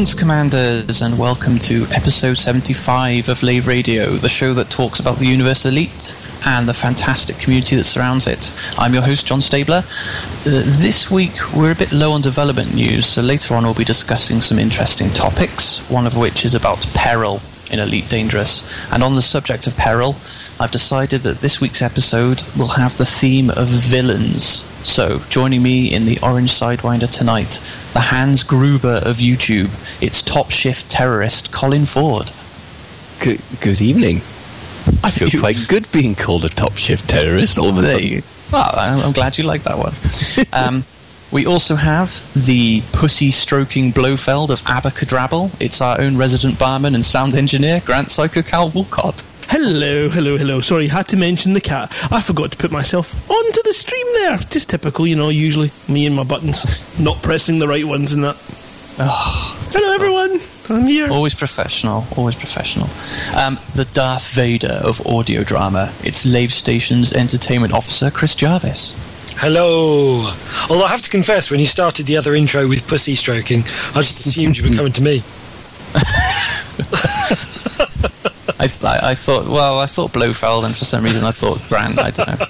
Greetings, Commanders, and welcome to episode 75 of Lave Radio, the show that talks about the Universe Elite and the fantastic community that surrounds it. I'm your host, John Stabler. Uh, this week, we're a bit low on development news, so later on, we'll be discussing some interesting topics, one of which is about peril in Elite Dangerous. And on the subject of peril, I've decided that this week's episode will have the theme of villains. So, joining me in the Orange Sidewinder tonight, the Hans Gruber of YouTube, it's top shift terrorist Colin Ford. Good, good evening. I feel quite good being called a top shift terrorist all of a sudden. you- Well, I'm I'm glad you like that one. um, we also have the pussy stroking Blofeld of Abacadrabble. It's our own resident barman and sound engineer, Grant Psycho Cal Walcott. Hello, hello, hello. Sorry, had to mention the cat. I forgot to put myself onto the stream there. Just typical, you know, usually. Me and my buttons. Not pressing the right ones and that. hello, everyone. I'm here. Always professional, always professional. Um, the Darth Vader of audio drama. It's Lave Station's entertainment officer, Chris Jarvis. Hello. Although I have to confess, when you started the other intro with pussy stroking, I just assumed you were coming to me. I, th- I, I thought, well, I thought Blofeld, and for some reason I thought Grant. I don't know.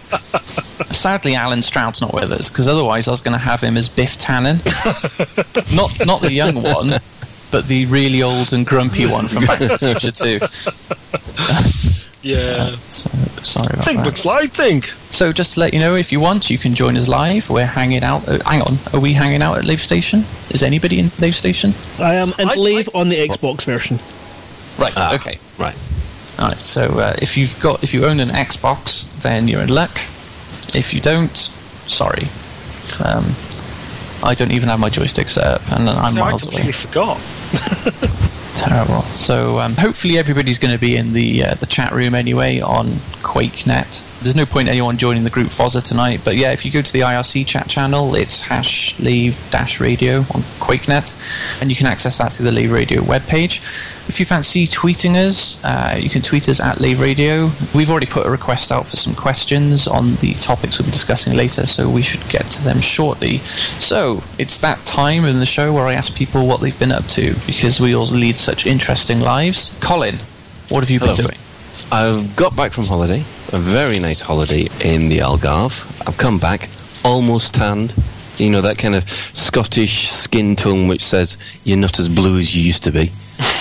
Sadly, Alan Stroud's not with us because otherwise I was going to have him as Biff Tannen, not not the young one, but the really old and grumpy one from Back to the Future too. Yeah. So, sorry about that. think, that. McFly, think. So just to let you know, if you want, you can join us Lave. We're hanging out. Uh, hang on, are we hanging out at Lave Station? Is anybody in Lave Station? I am in live on the Xbox version. Right. Ah, okay. Right. All right. So uh, if you've got, if you own an Xbox, then you're in luck. If you don't, sorry. Um, I don't even have my joystick set up, and I'm so I completely away. forgot. Terrible. So um, hopefully everybody's going to be in the uh, the chat room anyway on QuakeNet. There's no point anyone joining the group Fozza tonight, but yeah, if you go to the IRC chat channel, it's hash lave dash radio on QuakeNet, and you can access that through the Lave Radio webpage. If you fancy tweeting us, uh, you can tweet us at Lave Radio. We've already put a request out for some questions on the topics we'll be discussing later, so we should get to them shortly. So it's that time in the show where I ask people what they've been up to because we all lead such interesting lives. Colin, what have you been doing? I've got back from holiday, a very nice holiday in the Algarve. I've come back almost tanned. You know, that kind of Scottish skin tone which says you're not as blue as you used to be.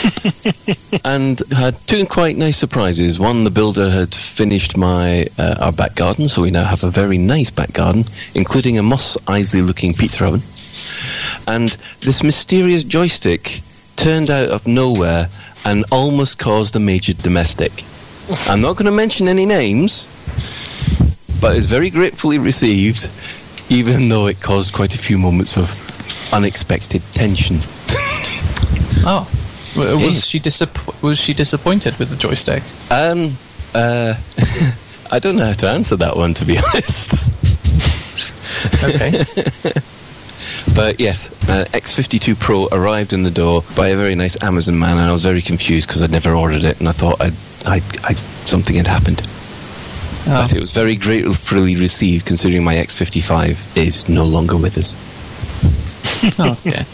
and had two quite nice surprises. One, the builder had finished my uh, our back garden, so we now have a very nice back garden, including a Mos Eisley looking pizza oven. And this mysterious joystick turned out of nowhere and almost caused a major domestic. I'm not going to mention any names, but it's very gratefully received, even though it caused quite a few moments of unexpected tension. Oh, w- was she disapp- was she disappointed with the joystick? Um, uh, I don't know how to answer that one, to be honest. Okay. But yes, uh, X52 Pro arrived in the door by a very nice Amazon man, and I was very confused because I'd never ordered it, and I thought I'd, I, I, something had happened. Oh. But it was very gratefully received, considering my X55 is no longer with us. Oh dear.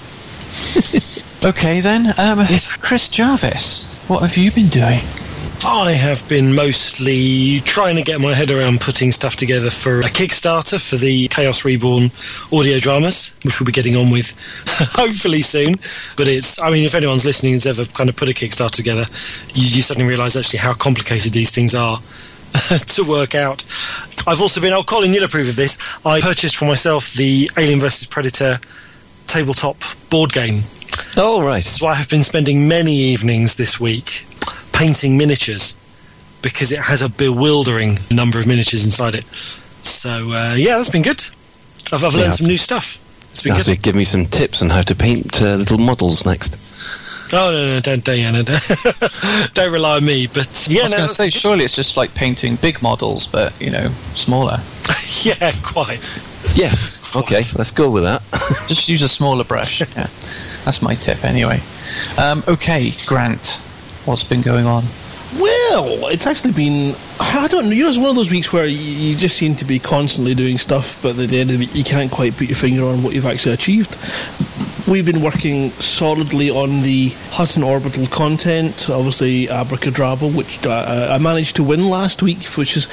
Okay then, um, Chris Jarvis, what have you been doing? I have been mostly trying to get my head around putting stuff together for a Kickstarter for the Chaos Reborn audio dramas, which we'll be getting on with hopefully soon. But it's, I mean, if anyone's listening has ever kind of put a Kickstarter together, you, you suddenly realise actually how complicated these things are to work out. I've also been, oh, Colin, you'll approve of this. I purchased for myself the Alien vs. Predator tabletop board game. Oh, right. So I have been spending many evenings this week painting miniatures because it has a bewildering number of miniatures inside it. So uh, yeah, that's been good. I've, I've learned have some new stuff. It's You been have to give me some tips on how to paint uh, little models next. Oh no, no, don't, don't, yeah, no, don't, don't rely on me. But yeah, I was no, going to say, surely it's just like painting big models, but you know, smaller. yeah, quite. Yeah, okay, let's go with that. Just use a smaller brush. Yeah, that's my tip anyway. Um, okay, Grant, what's been going on? Well, it's actually been. I don't know. You know, it's one of those weeks where you, you just seem to be constantly doing stuff, but at the end of the week, you can't quite put your finger on what you've actually achieved. we've been working solidly on the Hutton Orbital content. Obviously, Abracadabra, which uh, I managed to win last week, which has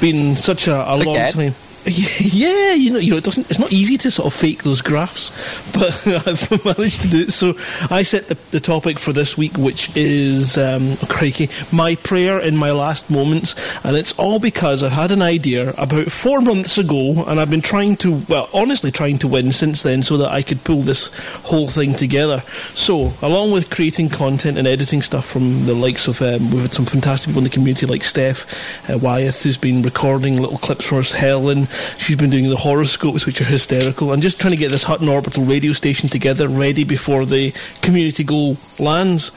been such a, a long time. Yeah, you know, you know, it doesn't. It's not easy to sort of fake those graphs, but I've managed to do it. So I set the, the topic for this week, which is um, crikey, my prayer in my last moments, and it's all because I had an idea about four months ago, and I've been trying to, well, honestly, trying to win since then, so that I could pull this whole thing together. So, along with creating content and editing stuff from the likes of, um, we've had some fantastic people in the community like Steph uh, Wyeth, who's been recording little clips for us, Helen. She's been doing the horoscopes, which are hysterical, and just trying to get this Hutton Orbital radio station together, ready before the community goal lands.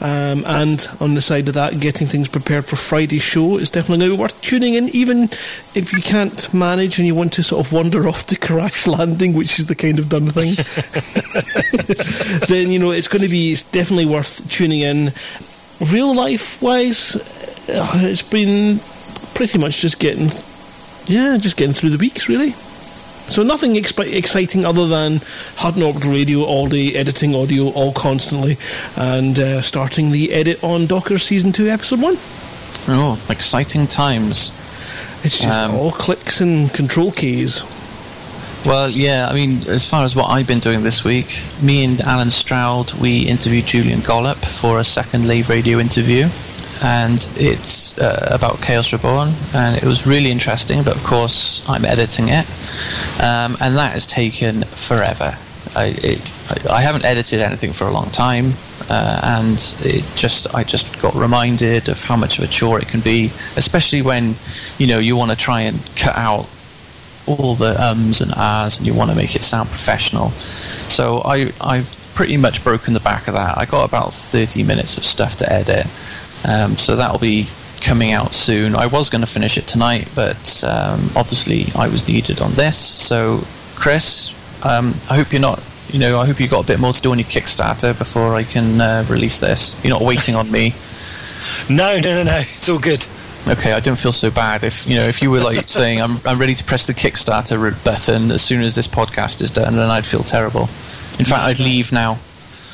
Um, and on the side of that, getting things prepared for Friday's show is definitely going to be worth tuning in, even if you can't manage and you want to sort of wander off to Crash Landing, which is the kind of done thing. then you know it's going to be it's definitely worth tuning in. Real life wise, uh, it's been pretty much just getting yeah, just getting through the weeks, really. So nothing exciting other than Hutton Orbital Radio all day, editing audio all constantly, and uh, starting the edit on Docker Season 2, Episode 1. Oh, exciting times. It's just um, all clicks and control keys. Well, yeah, I mean, as far as what I've been doing this week, me and Alan Stroud, we interviewed Julian Gollop for a second Lave Radio interview and it's uh, about Chaos Reborn, and it was really interesting. But of course, I'm editing it, um, and that has taken forever. I, it, I, haven't edited anything for a long time, uh, and it just I just got reminded of how much of a chore it can be, especially when you know you want to try and cut out all the ums and ahs, and you want to make it sound professional. So I I've pretty much broken the back of that. I got about 30 minutes of stuff to edit, um, so that'll be coming out soon. I was going to finish it tonight, but um, obviously I was needed on this. So, Chris, um, I hope you're not. You know, I hope you got a bit more to do on your Kickstarter before I can uh, release this. You're not waiting on me. No, no, no, no. It's all good. Okay, I don't feel so bad if you know if you were like saying I'm I'm ready to press the Kickstarter button as soon as this podcast is done, then I'd feel terrible. In fact, I'd leave now.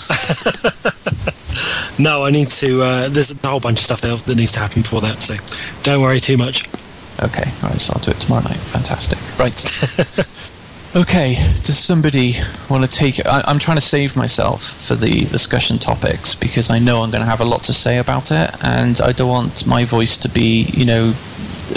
no, I need to. Uh, there's a whole bunch of stuff that, that needs to happen before that, so don't worry too much. Okay, all right, so I'll do it tomorrow night. Fantastic. Right. okay, does somebody want to take? I, am trying to save myself for the discussion topics because I know I'm going to have a lot to say about it, and I don't want my voice to be, you know,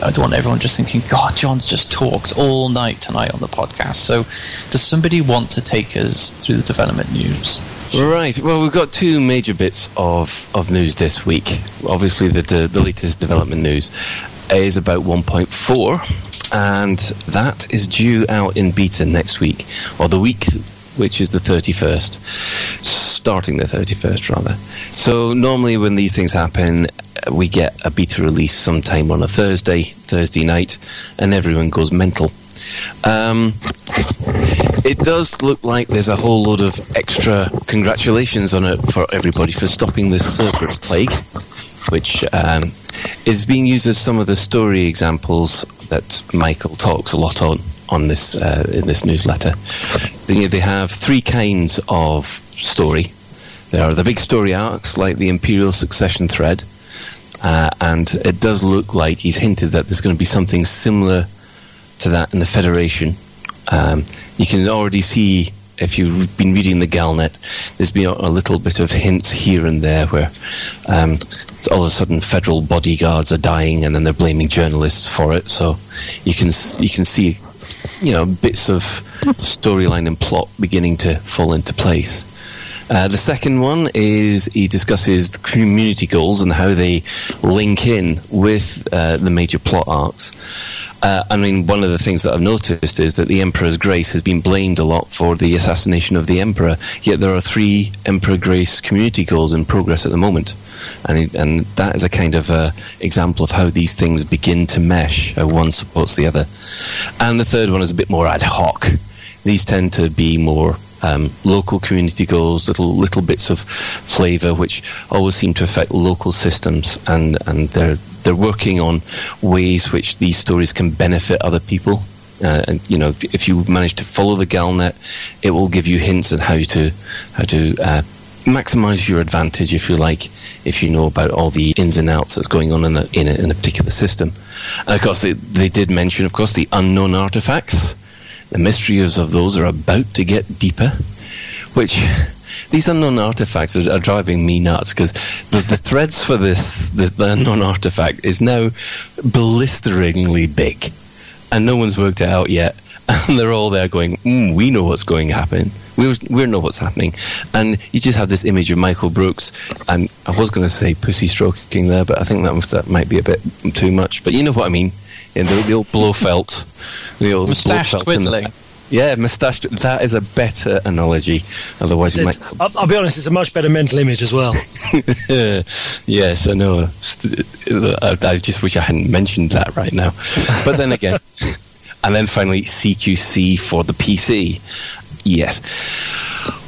I don't want everyone just thinking, God, John's just talked all night tonight on the podcast. So, does somebody want to take us through the development news? Right. Well, we've got two major bits of, of news this week. Obviously, the, the, the latest development news is about 1.4, and that is due out in beta next week, or the week which is the 31st, starting the 31st rather. So normally when these things happen, we get a beta release sometime on a Thursday, Thursday night, and everyone goes mental. Um, it does look like there's a whole load of extra congratulations on it for everybody for stopping this Cerberus plague, which um, is being used as some of the story examples that Michael talks a lot on on this uh, in this newsletter. They, they have three kinds of story. There are the big story arcs, like the Imperial succession thread, uh, and it does look like he's hinted that there's going to be something similar to that in the Federation. Um, you can already see if you've been reading the Galnet, there's been a little bit of hints here and there where um, all of a sudden federal bodyguards are dying, and then they're blaming journalists for it. So you can you can see, you know, bits of storyline and plot beginning to fall into place. Uh, the second one is he discusses community goals and how they link in with uh, the major plot arcs. Uh, I mean, one of the things that I've noticed is that the Emperor's Grace has been blamed a lot for the assassination of the Emperor, yet there are three Emperor Grace community goals in progress at the moment. And, and that is a kind of uh, example of how these things begin to mesh, how one supports the other. And the third one is a bit more ad hoc. These tend to be more um, local community goals, little little bits of flavour, which always seem to affect local systems, and and they're they're working on ways which these stories can benefit other people. Uh, and you know, if you manage to follow the Galnet, it will give you hints on how to how to uh, maximize your advantage, if you like, if you know about all the ins and outs that's going on in a, in a, in a particular system. And of course, they, they did mention, of course, the unknown artifacts. The mysteries of those are about to get deeper, which these unknown artifacts are, are driving me nuts because the, the, threads for this, the, the unknown artifact, is now blisteringly big. And no one's worked it out yet. And they're all there going, mm, we know what's going to happen. We, we know what's happening. And you just have this image of Michael Brookes. And I was going to say pussy stroking there, but I think that, that might be a bit too much. But you know what I mean. Yeah, the, the old Blofeld. The old Moustache twiddling. Yeah, moustache. That is a better analogy. Otherwise, you might. I'll, I'll, be honest. It's a much better mental image as well. yes, I know. I, I, just wish I hadn't mentioned that right now. But then again, and then finally CQC for the PC. Yes.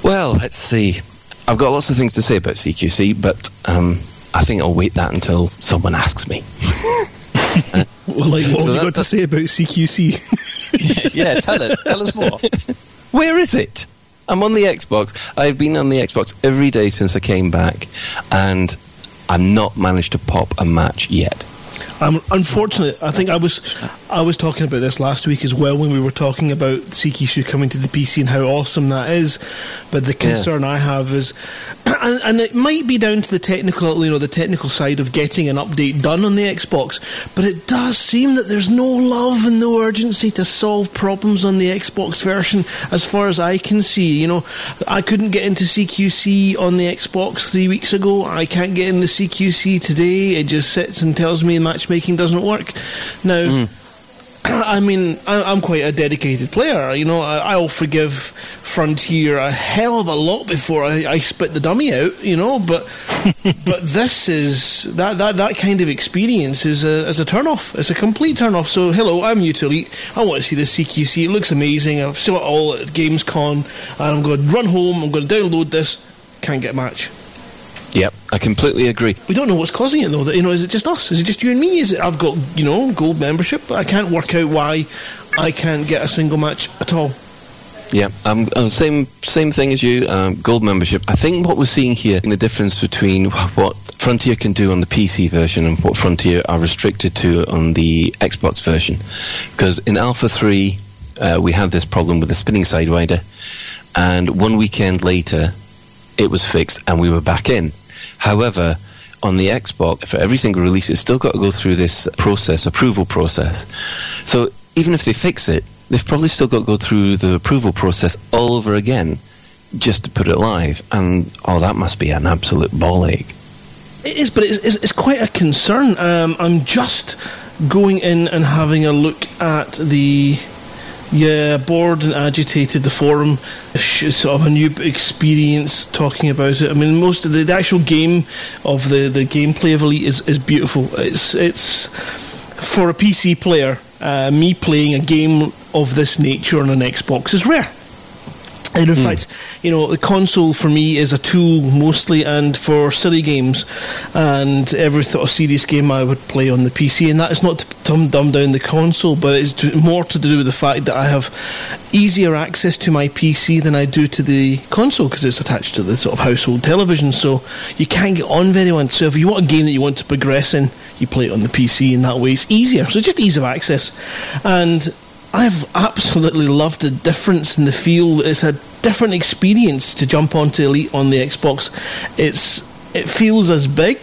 Well, let's see. I've got lots of things to say about CQC, but um, I think I'll wait that until someone asks me. well, like, what so have you got to say about CQC? yeah, tell us. Tell us more. Where is it? I'm on the Xbox. I've been on the Xbox every day since I came back, and I've not managed to pop a match yet. Um, unfortunately, I think I was I was talking about this last week as well when we were talking about CQC coming to the PC and how awesome that is. But the concern yeah. I have is, and, and, it might be down to the technical, you know, the technical side of getting an update done on the Xbox. But it does seem that there's no love and no urgency to solve problems on the Xbox version, as far as I can see. You know, I couldn't get into CQC on the Xbox three weeks ago. I can't get in the CQC today. It just sits and tells me match matchmaking doesn't work. Now, mm. I mean, I, am quite a dedicated player. You know, I, will forgive Frontier a hell of a lot before I, I spit the dummy out. You know, but but this is that, that that kind of experience is a is a turn off. It's a complete turn off. So, hello, I'm Elite. I want to see the CQC. It looks amazing. I've seen it all at Gamescom, and I'm going to run home. I'm going to download this. Can't get a match. Yep, I completely agree. We don't know what's causing it though. That, You know, is it just us? Is it just you and me? Is it I've got you know gold membership, but I can't work out why I can't get a single match at all. Yeah, um, uh, same same thing as you. Um, gold membership. I think what we're seeing here in the difference between what Frontier can do on the PC version and what Frontier are restricted to on the Xbox version, because in Alpha Three uh, we had this problem with the spinning sidewinder, and one weekend later it was fixed and we were back in. However, on the Xbox, for every single release, it's still got to go through this process, approval process. So even if they fix it, they've probably still got to go through the approval process all over again just to put it live. And oh, that must be an absolute ball ache. It is, but it's, it's, it's quite a concern. Um, I'm just going in and having a look at the yeah, bored and agitated. The forum is sort of a new experience talking about it. I mean, most of the, the actual game of the, the gameplay of Elite is, is beautiful. It's it's for a PC player. Uh, me playing a game of this nature on an Xbox is rare. And in mm. fact, you know, the console for me is a tool mostly, and for silly games, and every sort of serious game I would play on the PC. And that is not to dumb down the console, but it's to, more to do with the fact that I have easier access to my PC than I do to the console because it's attached to the sort of household television. So you can't get on very well. So if you want a game that you want to progress in, you play it on the PC, and that way it's easier. So just ease of access, and I've absolutely loved the difference in the feel. It's a different experience to jump onto Elite on the Xbox. It's it feels as big,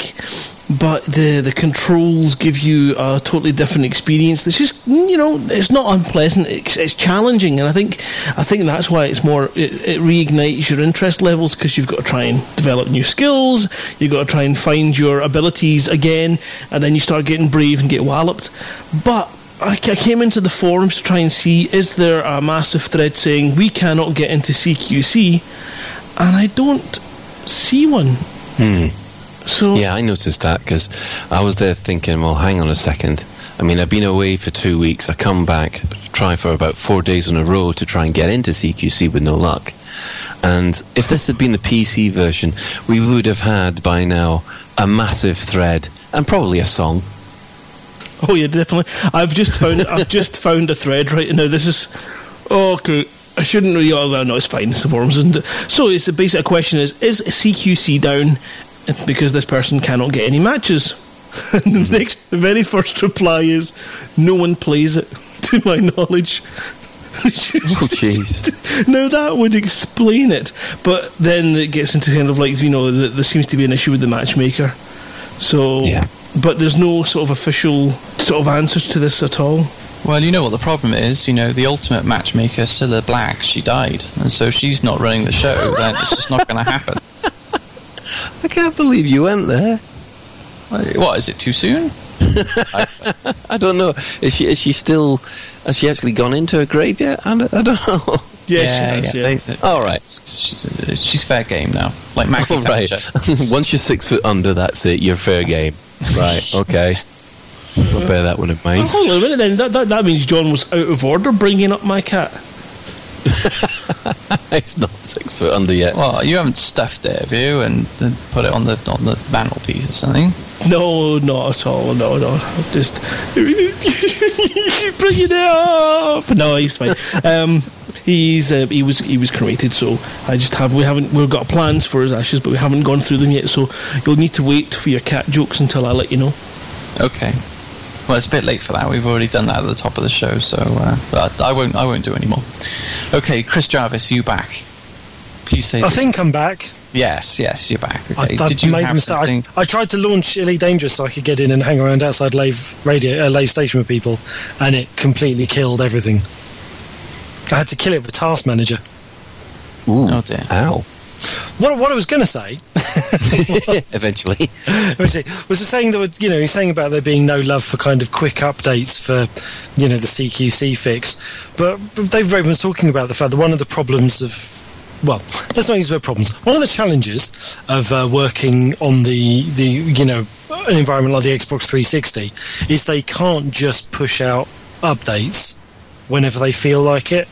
but the the controls give you a totally different experience. It's just you know it's not unpleasant. It's, it's challenging, and I think I think that's why it's more it, it reignites your interest levels because you've got to try and develop new skills. You've got to try and find your abilities again, and then you start getting brave and get walloped. But I, came into the forums to try and see is there a massive thread saying we cannot get into CQC, and I don't see one. Hmm. So yeah, I noticed that because I was there thinking, well, hang on a second. I mean, I've been away for two weeks. I come back, try for about four days in a row to try and get into CQC with no luck. And if this had been the PC version, we would have had by now a massive thread and probably a song Oh yeah, definitely. I've just found I've just found a thread right now. This is oh, okay. I shouldn't really. Oh, well, no, it's fine. It's the forums, isn't it? So, it's the basic question: is is CQC down because this person cannot get any matches? And the next, the very first reply is, "No one plays it, to my knowledge." oh, jeez. now that would explain it, but then it gets into kind of like you know, the, there seems to be an issue with the matchmaker. So, Yeah. But there's no sort of official sort of answers to this at all. Well, you know what the problem is. You know, the ultimate matchmaker, Cilla Black, she died, and so she's not running the show. then it's just not going to happen. I can't believe you went there. What is it too soon? I don't know. Is she is she still? Has she actually gone into her grave yet? I don't, I don't know. Yeah, yeah, they- they- All right. she's, she's fair game now. Like Maggie All right. Thatcher. Once you're six foot under, that's it. You're fair game. Right. Okay. I'll bear that one in Well, mind. hold on a minute then. That, that, that means John was out of order bringing up my cat. it's not six foot under yet. Well, you haven't stuffed it, have you, and, and put it on the on the mantelpiece or something? No, not at all. No, no. Just bring it up. No, he's fine. Um, he's uh, he was he was cremated, so I just have we haven't we've got plans for his ashes, but we haven't gone through them yet. So you'll need to wait for your cat jokes until I let you know. Okay. Well, it's a bit late for that. We've already done that at the top of the show, so uh, but I won't. I won't do any more. Okay, Chris Jarvis, you back? Please say. I think I'm back. yes, yes, you're back. I, Okay. I Did you made have mistake. something? I, I tried to launch Elite Dangerous so I could get in and hang around outside Lave Radio, uh, Lave Station with people, and it completely killed everything. I had to kill it with Task Manager. Ooh. Oh dear. Ow. What, what I was going to say Eventually. was, it, was saying that you know he's saying about there being no love for kind of quick updates for you know the CQC fix, but, but Dave Braben was talking about the fact that one of the problems of well, let's not use the word problems. One of the challenges of uh, working on the the you know an environment like the Xbox 360 is they can't just push out updates whenever they feel like it.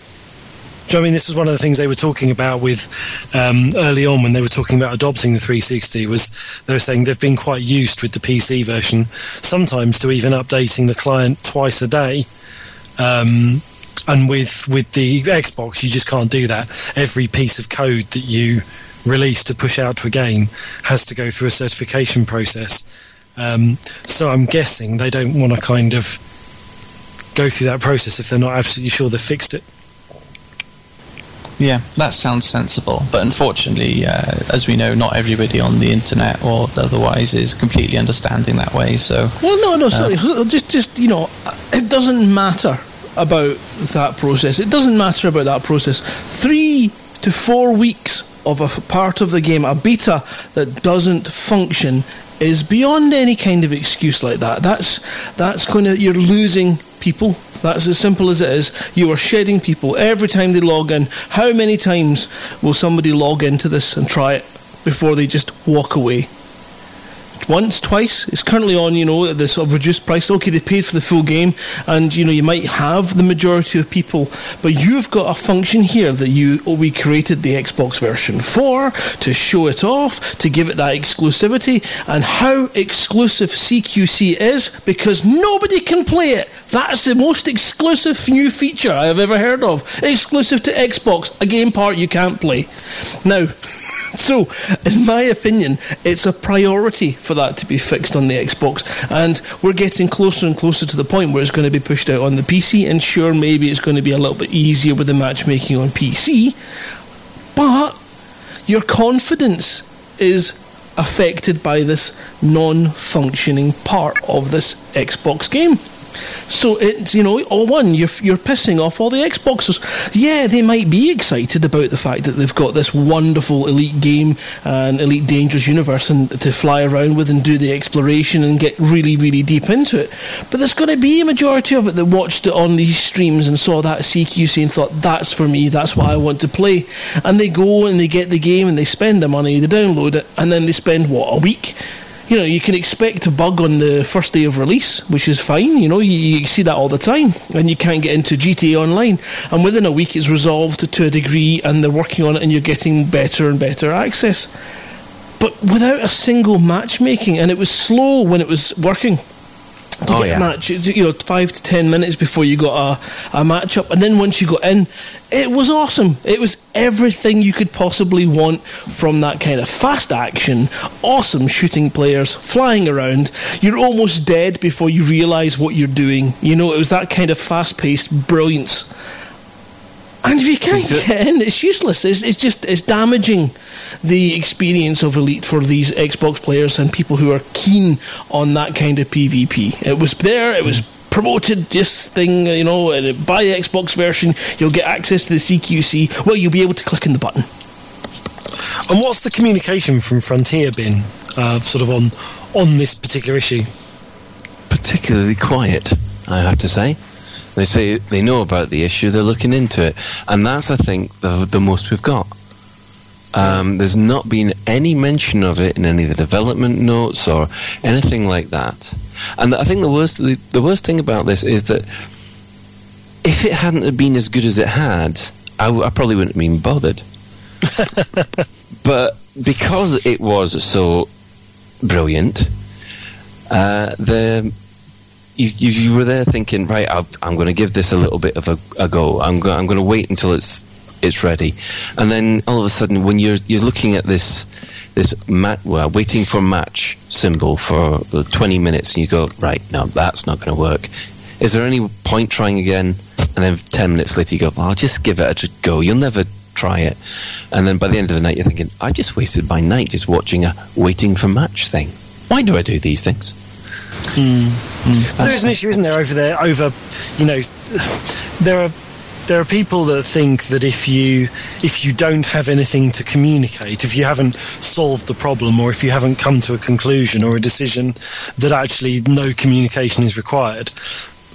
I mean this was one of the things they were talking about with um, early on when they were talking about adopting the 360 was they were saying they've been quite used with the PC version sometimes to even updating the client twice a day. Um, and with with the Xbox, you just can't do that. Every piece of code that you release to push out to a game has to go through a certification process. Um, so I'm guessing they don't want to kind of go through that process if they're not absolutely sure they've fixed it. Yeah, that sounds sensible. But unfortunately, uh, as we know, not everybody on the internet or otherwise is completely understanding that way. So Well, no, no, sorry. just, just you know, it doesn't matter about that process. It doesn't matter about that process. Three to four weeks of a part of the game, a beta that doesn't function, is beyond any kind of excuse like that. That's that's going to you're losing people. That's as simple as it is. You are shedding people every time they log in. How many times will somebody log into this and try it before they just walk away? Once, twice. It's currently on, you know, at the sort of reduced price. Okay, they paid for the full game, and you know you might have the majority of people, but you've got a function here that you oh, we created the Xbox version for to show it off, to give it that exclusivity, and how exclusive CQC is because nobody can play it. That's the most exclusive new feature I have ever heard of. Exclusive to Xbox, a game part you can't play. Now. So, in my opinion, it's a priority for that to be fixed on the Xbox, and we're getting closer and closer to the point where it's going to be pushed out on the PC. And sure, maybe it's going to be a little bit easier with the matchmaking on PC, but your confidence is affected by this non-functioning part of this Xbox game. So it's you know, all one you're you're pissing off all the Xboxers. Yeah, they might be excited about the fact that they've got this wonderful elite game uh, and elite dangerous universe and to fly around with and do the exploration and get really really deep into it. But there's going to be a majority of it that watched it on these streams and saw that CQC and thought that's for me, that's what I want to play. And they go and they get the game and they spend the money, they download it, and then they spend what a week you know, you can expect a bug on the first day of release, which is fine. You know, you, you, see that all the time, and you can't get into GTA Online. And within a week, it's resolved to a degree, and they're working on it, and you're getting better and better access. But without a single matchmaking, and it was slow when it was working. To Oh, get yeah. a match. You know, five to ten minutes before you got a, a match up, and then once you got in, it was awesome. It was everything you could possibly want from that kind of fast action, awesome shooting players flying around. You're almost dead before you realise what you're doing. You know, it was that kind of fast paced brilliance. And if you can't it- get in, it's useless. It's, it's just it's damaging the experience of Elite for these Xbox players and people who are keen on that kind of PvP. It was there. It was promoted. This thing, you know, and buy the Xbox version, you'll get access to the CQC. Well, you'll be able to click in the button. And what's the communication from Frontier been, uh, sort of on on this particular issue? particularly quiet, I have to say. They say they know about the issue, they're looking into it, and that's, I think, the, the most we've got. Um, there's not been any mention of it in any of the development notes or anything like that. And I think the worst, the, the worst thing about this is that if it hadn't been as good as it had, I probably wouldn't have been bothered. but because it was so brilliant, uh, the you, you, were there thinking, right, I'll, I'm going to give this a little bit of a, a go. I'm, go, I'm going to wait until it's it's ready, and then all of a sudden, when you're you're looking at this this mat, well, waiting for match symbol for 20 minutes, and you go, right, no, that's not going to work. Is there any point trying again? And then 10 minutes later, you go, well, I'll just give it a go. You'll never try it. And then by the end of the night, you're thinking, I just wasted my night just watching a waiting for match thing. Why do I do these things? Mm, mm. There is an issue, isn't there, over there? Over, you know, there are there are people that think that if you if you don't have anything to communicate, if you haven't solved the problem, or if you haven't come to a conclusion or a decision, that actually no communication is required.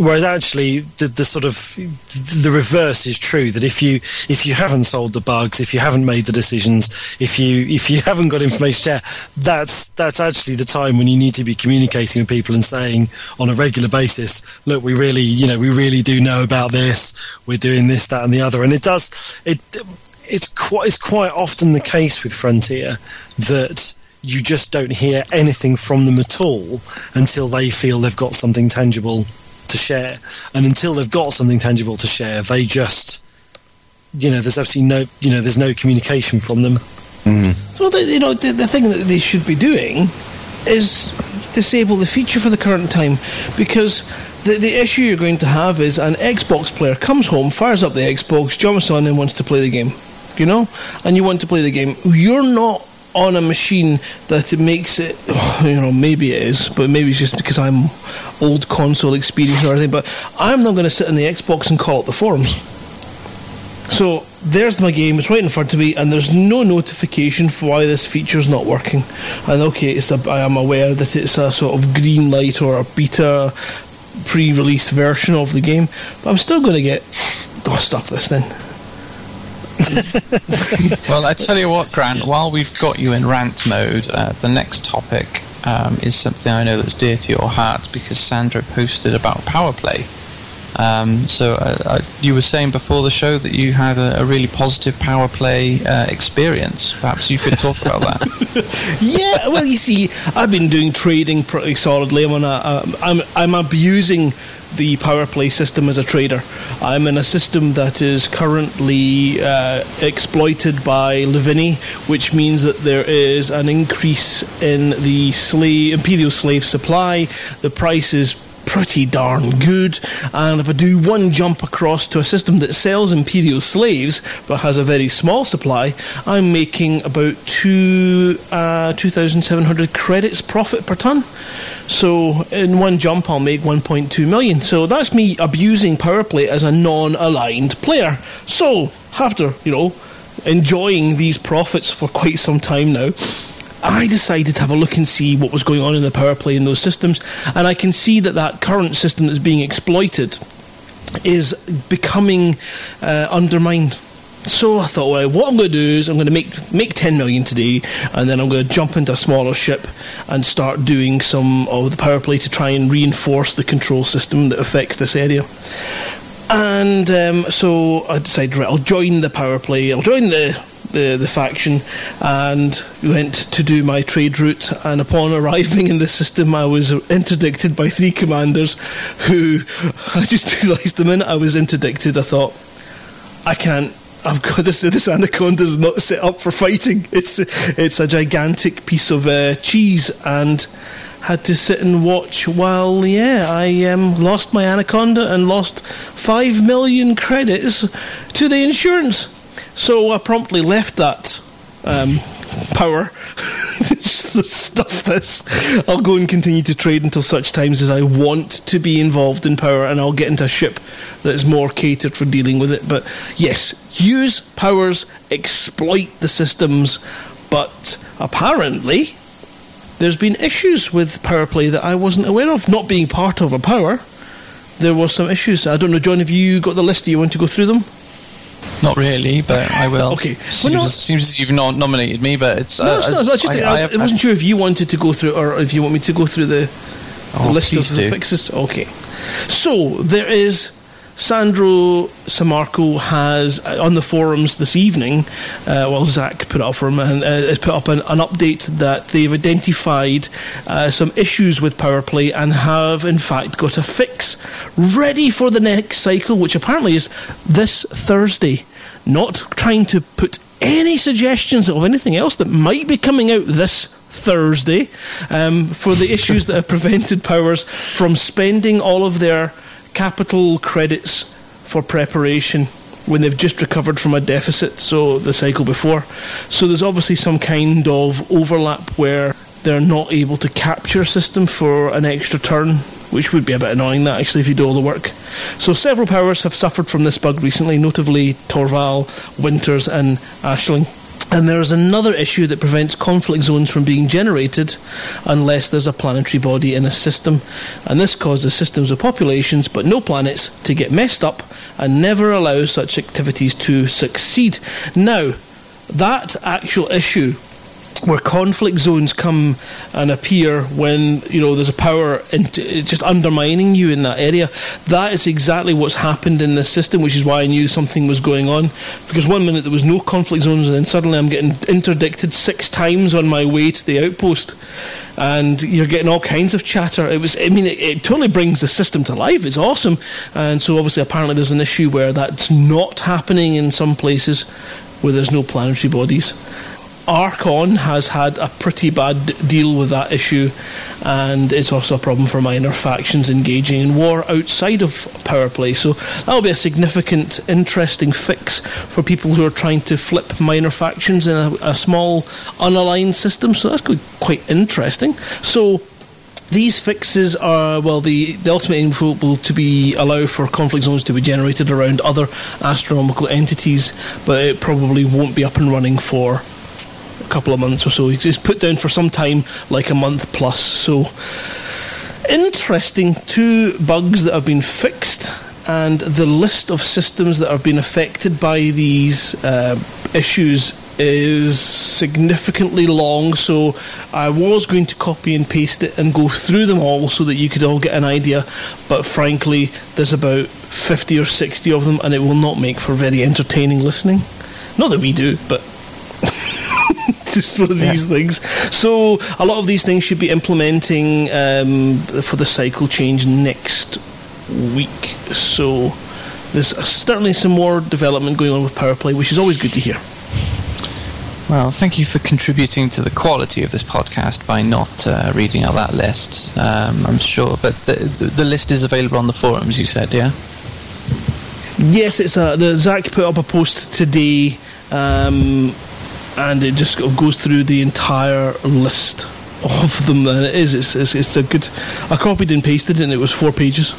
Whereas actually, the, the sort of the reverse is true. That if you if you haven't solved the bugs, if you haven't made the decisions, if you if you haven't got information to share, that's that's actually the time when you need to be communicating with people and saying on a regular basis, look, we really you know we really do know about this. We're doing this, that, and the other, and it does it. It's quite it's quite often the case with Frontier that you just don't hear anything from them at all until they feel they've got something tangible to share. And until they've got something tangible to share, they just, you know, there's absolutely no, you know, there's no communication from them. Mm-hmm. Well, the, you know, the, the thing that they should be doing is disable the feature for the current time because the, the issue you're going to have is an Xbox player comes home, fires up the Xbox, jumps on and wants to play the game. You know? And you want to play the game. You're not on a machine that it makes it, you know, maybe it is, but maybe it's just because I'm old console experience or anything, but I'm not going to sit on the Xbox and call up the forums. So there's my game. It's right in front of me, and there's no notification for why this feature's not working. And okay, it's a, I am aware that it's a sort of green light or a beta pre-release version of the game, but I'm still going to get. Oh, stop this then. Well, I tell you what, Grant. While we've got you in rant mode, uh, the next topic um, is something I know that's dear to your heart because Sandro posted about power play. Um, so uh, uh, you were saying before the show that you had a, a really positive power play uh, experience. Perhaps you could talk about that. yeah, well, you see, I've been doing trading pretty solidly. I'm on a, um, I'm, I'm abusing the power play system as a trader. I'm in a system that is currently uh, exploited by Lavigny, which means that there is an increase in the slave, imperial slave supply. The price is pretty darn good. And if I do one jump across to a system that sells imperial slaves but has a very small supply, I'm making about two uh, 2,700 credits profit per ton. So in one jump, I'll make 1.2 million. So that's me abusing PowerPlay as a non-aligned player. So after you know enjoying these profits for quite some time now. I decided to have a look and see what was going on in the power play in those systems, and I can see that that current system that's being exploited is becoming uh, undermined. So I thought, well, what I'm going to do is I'm going to make make 10 million today, and then I'm going to jump into a smaller ship and start doing some of the power play to try and reinforce the control system that affects this area. And um, so I decided, right, I'll join the power play. I'll join the the the faction and went to do my trade route. And upon arriving in the system, I was interdicted by three commanders, who I just realised the minute I was interdicted, I thought I can't. I've got this. This anaconda is not set up for fighting. It's it's a gigantic piece of uh, cheese, and had to sit and watch while yeah I um, lost my anaconda and lost five million credits to the insurance. So I promptly left that um, power. stuff that's. I'll go and continue to trade until such times as I want to be involved in power, and I'll get into a ship that's more catered for dealing with it. But yes, use powers, exploit the systems, but apparently there's been issues with power play that I wasn't aware of. Not being part of a power, there was some issues. I don't know, John, have you got the list? Do you want to go through them? Not really, but I will. okay. Seems, well, seems as you've not nominated me, but it's. No, uh, it's not, just, I, I, I, wasn't sure if you wanted to go through, or if you want me to go through the, the oh, list of do. the fixes. Okay. So there is Sandro Sammarco has uh, on the forums this evening. Uh, well, Zach put up for him and uh, put up an, an, update that they've identified uh, some issues with power play and have in fact got a fix ready for the next cycle, which apparently is this Thursday. Not trying to put any suggestions of anything else that might be coming out this Thursday um, for the issues that have prevented powers from spending all of their capital credits for preparation when they've just recovered from a deficit, so the cycle before. So there's obviously some kind of overlap where they're not able to capture system for an extra turn, which would be a bit annoying that actually if you do all the work. So several powers have suffered from this bug recently, notably Torval, Winters and Aisling. And there's another issue that prevents conflict zones from being generated unless there's a planetary body in a system. And this causes systems of populations but no planets to get messed up and never allows such activities to succeed. Now, that actual issue where conflict zones come and appear when you know there's a power just undermining you in that area. That is exactly what's happened in this system, which is why I knew something was going on. Because one minute there was no conflict zones, and then suddenly I'm getting interdicted six times on my way to the outpost, and you're getting all kinds of chatter. It was, I mean, it, it totally brings the system to life. It's awesome, and so obviously apparently there's an issue where that's not happening in some places where there's no planetary bodies. Archon has had a pretty bad deal with that issue, and it's also a problem for minor factions engaging in war outside of power play. So that'll be a significant, interesting fix for people who are trying to flip minor factions in a, a small, unaligned system. So that's quite interesting. So these fixes are well the, the ultimate aim will to be allow for conflict zones to be generated around other astronomical entities but it probably won't be up and running for couple of months or so. He's put down for some time, like a month plus. So, interesting two bugs that have been fixed, and the list of systems that have been affected by these uh, issues is significantly long. So, I was going to copy and paste it and go through them all so that you could all get an idea. But frankly, there's about 50 or 60 of them, and it will not make for very entertaining listening. Not that we do, but just one of these yeah. things. So a lot of these things should be implementing um, for the cycle change next week. So there's certainly some more development going on with PowerPlay, which is always good to hear. Well, thank you for contributing to the quality of this podcast by not uh, reading out that list. Um, I'm sure, but the, the, the, list is available on the forums. You said, yeah. Yes, it's uh, the Zach put up a post today. Um, and it just goes through the entire list of them. And it is, it's, it's, it's a good. I copied and pasted it, and it was four pages.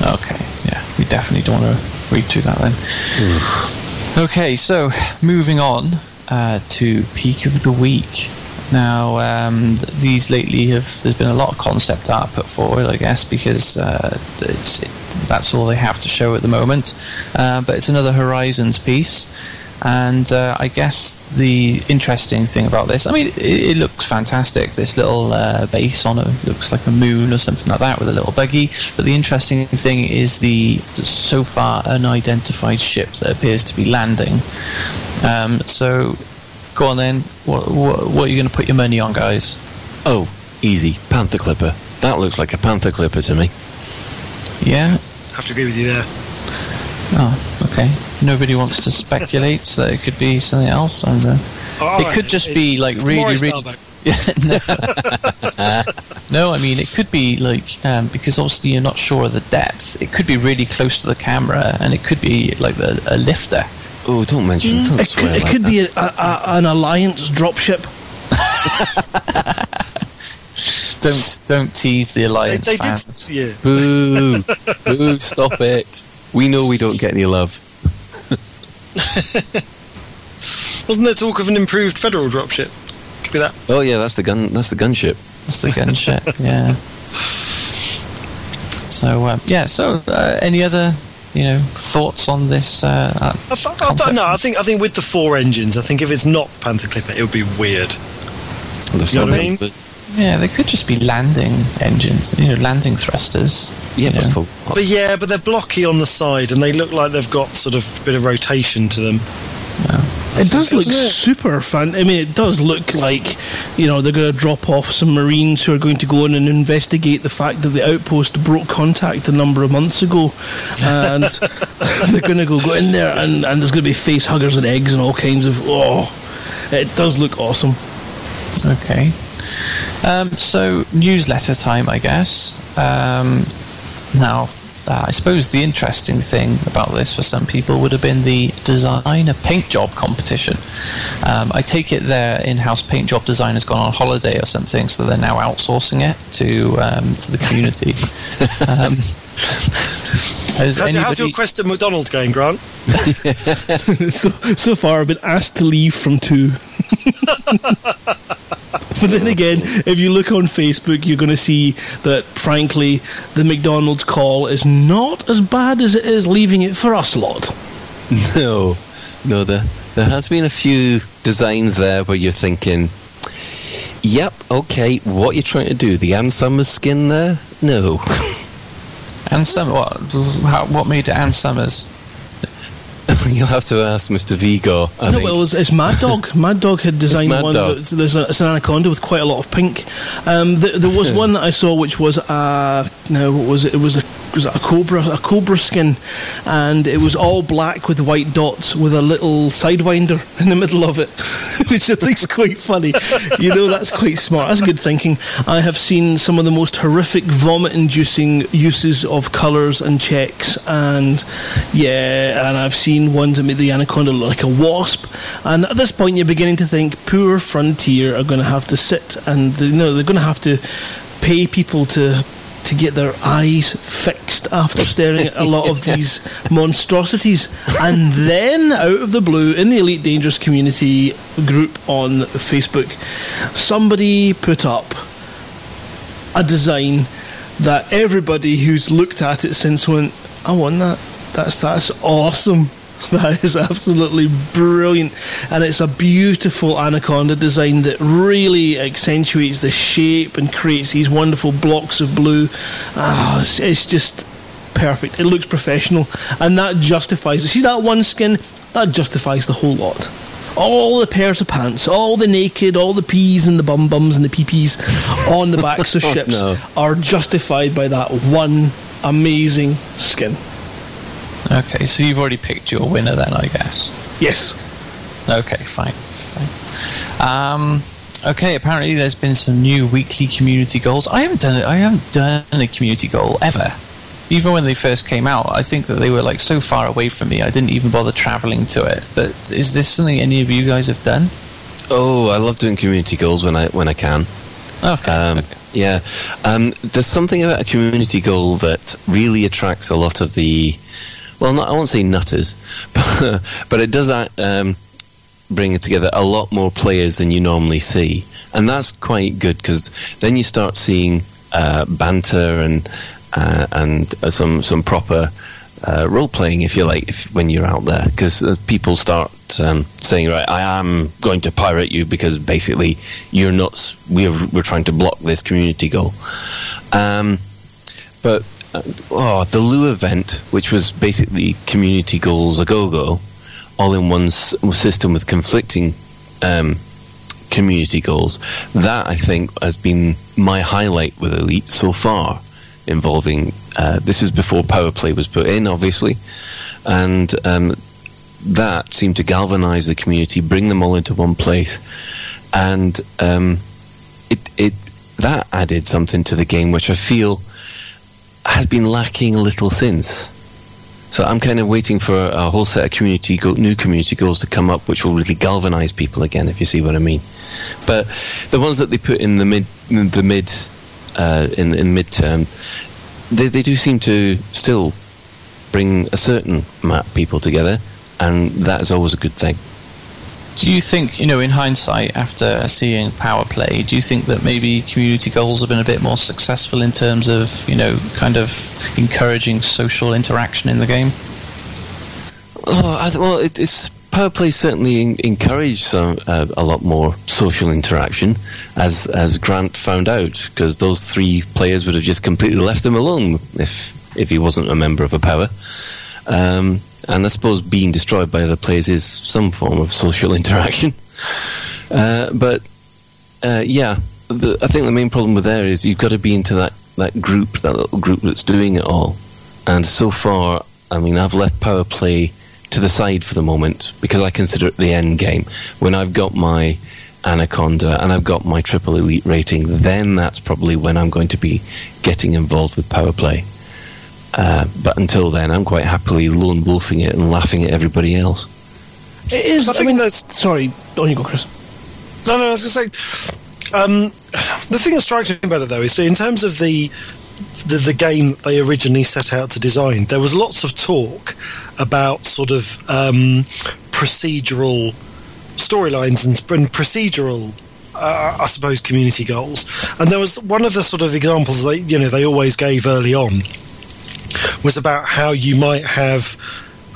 Okay, yeah, we definitely don't want to read through that then. Mm. Okay, so moving on uh, to peak of the week. Now, um, these lately have there's been a lot of concept art put forward, I guess, because uh, it, that's all they have to show at the moment. Uh, but it's another Horizons piece And uh, I guess the interesting thing about this, I mean, it, it looks fantastic. This little uh, base on it looks like a moon or something like that with a little buggy. But the interesting thing is the so far unidentified ship that appears to be landing. Um, so, go on then. What, what, what are you going to put your money on, guys? Oh, easy. Panther Clipper. That looks like a Panther Clipper to me. Yeah. Have to agree with you there. Oh, okay. Nobody wants to speculate that it could be something else. And, uh, Oh, it could just be like really, really. No, I mean it could be like um, because obviously you're not sure of the depth. It could be really close to the camera, and it could be like the, a lifter. Oh, don't mention. Don't It swear could, it like could be a, a, a, an alliance dropship. Don't don't tease the They, alliance they fans. did, yeah. Boo! Boo! Stop it. We know we don't get any love. Wasn't there talk of an improved federal dropship? Could be that. Oh yeah, that's the gun. That's the gunship. That's the gunship. yeah. So um, yeah. So uh, any other you know thoughts on this? Uh, uh, I, th- I th- no, I think I think with the four engines, I think if it's not Panther Clipper, it would be weird. The You know what I mean? but- Yeah, they could just be landing engines. You know, landing thrusters. yeah, you but know. for, But yeah, but they're blocky on the side, and they look like they've got sort of a bit of rotation to them. It does look it? super fun. I mean, it does look like, you know, they're going to drop off some Marines who are going to go in and investigate the fact that the outpost broke contact a number of months ago. And they're going to go, go in there and, and there's going to be face huggers and eggs and all kinds of. Oh, it does look awesome. Okay. Um, so newsletter time, I guess. Um, now, uh, I suppose the interesting thing about this for some people would have been the design a paint job competition. Um, I take it their in-house paint job design has gone on holiday or something, so they're now outsourcing it to um, to the community. um, has How's, how's your quest at McDonald's going, Grant? so, so far, I've been asked to leave from two. but then again, if you look on Facebook, you're going to see that, frankly, the McDonald's call is not as bad as it is leaving it for us lot. no, no. There, there has been a few designs there where you're thinking, "Yep, okay, what you're trying to do? The Ann Summers skin there? No." Ann Summers? What, how, what made it Ann You'll have to ask Mr. Vigo. I no, think. well, it's, it's Mad Dog. Mad Dog had designed one. Dog. That's, there's a, it's an anaconda with quite a lot of pink. Um, th- there was one that I saw which was uh, no, what was it? It was a was a cobra, a cobra skin, and it was all black with white dots with a little sidewinder in the middle of it, which I think's quite funny. You know, that's quite smart. That's good thinking. I have seen some of the most horrific vomit-inducing uses of colours and checks, and yeah, and I've seen ones that make the anaconda look like a wasp. And at this point, you're beginning to think poor Frontier are going to have to sit and you know they're going to have to pay people to to get their eyes fixed after staring at a lot of these monstrosities. And then, out of the blue, in the Elite Dangerous community group on Facebook, somebody put up a design that everybody who's looked at it since went, I want that. That's that's awesome. That is absolutely brilliant, and it's a beautiful anaconda design that really accentuates the shape and creates these wonderful blocks of blue. Ah, it's, it's just perfect. It looks professional, and that justifies. It. See that one skin? That justifies the whole lot. All the pairs of pants, all the naked, all the peas and the bum bums and the peepees on the backs of Oh, ships no. are justified by that one amazing skin. Okay, so you've already picked your winner then, I guess. Yes. Okay, fine. fine. Um, okay, apparently there's been some new weekly community goals. I haven't done it. I haven't done a community goal ever. Even when they first came out, I think that they were like so far away from me. I didn't even bother traveling to it. But is this something any of you guys have done? oh, I love doing community goals when I when I can. Okay. Um, yeah, um, there's something about a community goal that really attracts a lot of the, well, not I won't say nutters, but, but it does uh, um, bring together a lot more players than you normally see, and that's quite good because then you start seeing uh, banter and uh, and uh, some some proper uh, role playing, if you like, if, when you're out there, because uh, people start um, saying, "Right, I am going to pirate you because basically you're not. We're we're trying to block this community goal." Um, but oh, the Lugh event, which was basically community goals a go go, all in one s- system with conflicting um, community goals. That I think has been my highlight with Elite so far, involving. Uh, this is before power play was put in, obviously, and um, that seemed to galvanise the community, bring them all into one place, and um, it it that added something to the game, which I feel has been lacking a little since. So I'm kind of waiting for a whole set of community go- new community goals to come up, which will really galvanise people again, if you see what I mean. But the ones that they put in the mid, in the mid, uh, in in midterm, they they do seem to still bring a certain of people together, and that is always a good thing. Do you think, you know, in hindsight, after seeing Power Play, do you think that maybe community goals have been a bit more successful in terms of, you know, kind of encouraging social interaction in the game? Th- well, it, it's power play certainly in, encouraged some uh, a lot more social interaction, as as Grant found out, because those three players would have just completely left him alone if if he wasn't a member of a power. Um, and I suppose being destroyed by other players is some form of social interaction. Uh, but uh, yeah, the, I think the main problem with there is you've got to be into that, that group, that little group that's doing it all. And so far, I mean, I've left power play to the side for the moment because I consider it the end game. When I've got my Anaconda and I've got my triple elite rating, then that's probably when I'm going to be getting involved with power play. Uh, but until then, I'm quite happily lone wolfing it and laughing at everybody else. It is. I I, think mean, that's- sorry. On you go, Chris. No, no, I was going to say, um, the thing that strikes me about it though is in terms of the, the the game they originally set out to design, there was lots of talk about sort of um, procedural storylines and, and procedural. Uh, I suppose community goals, and there was one of the sort of examples they you know they always gave early on was about how you might have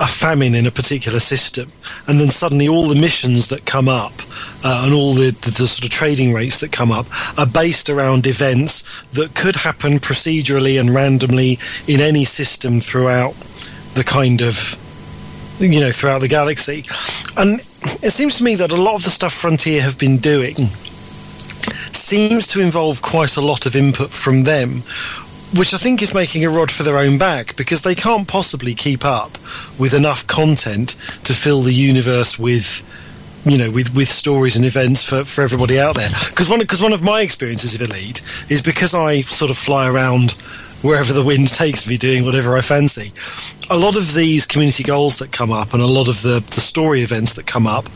a famine in a particular system, and then suddenly all the missions that come up uh, and all the, the, the sort of trading rates that come up are based around events that could happen procedurally and randomly in any system throughout the kind of you know throughout the galaxy. And it seems to me that a lot of the stuff frontier have been doing seems to involve quite a lot of input from them which I think is making a rod for their own back because they can't possibly keep up with enough content to fill the universe with you know with, with stories and events for, for everybody out there. Because one because one of my experiences of elite is because I sort of fly around wherever the wind takes me doing whatever I fancy. A lot of these community goals that come up and a lot of the, the story events that come up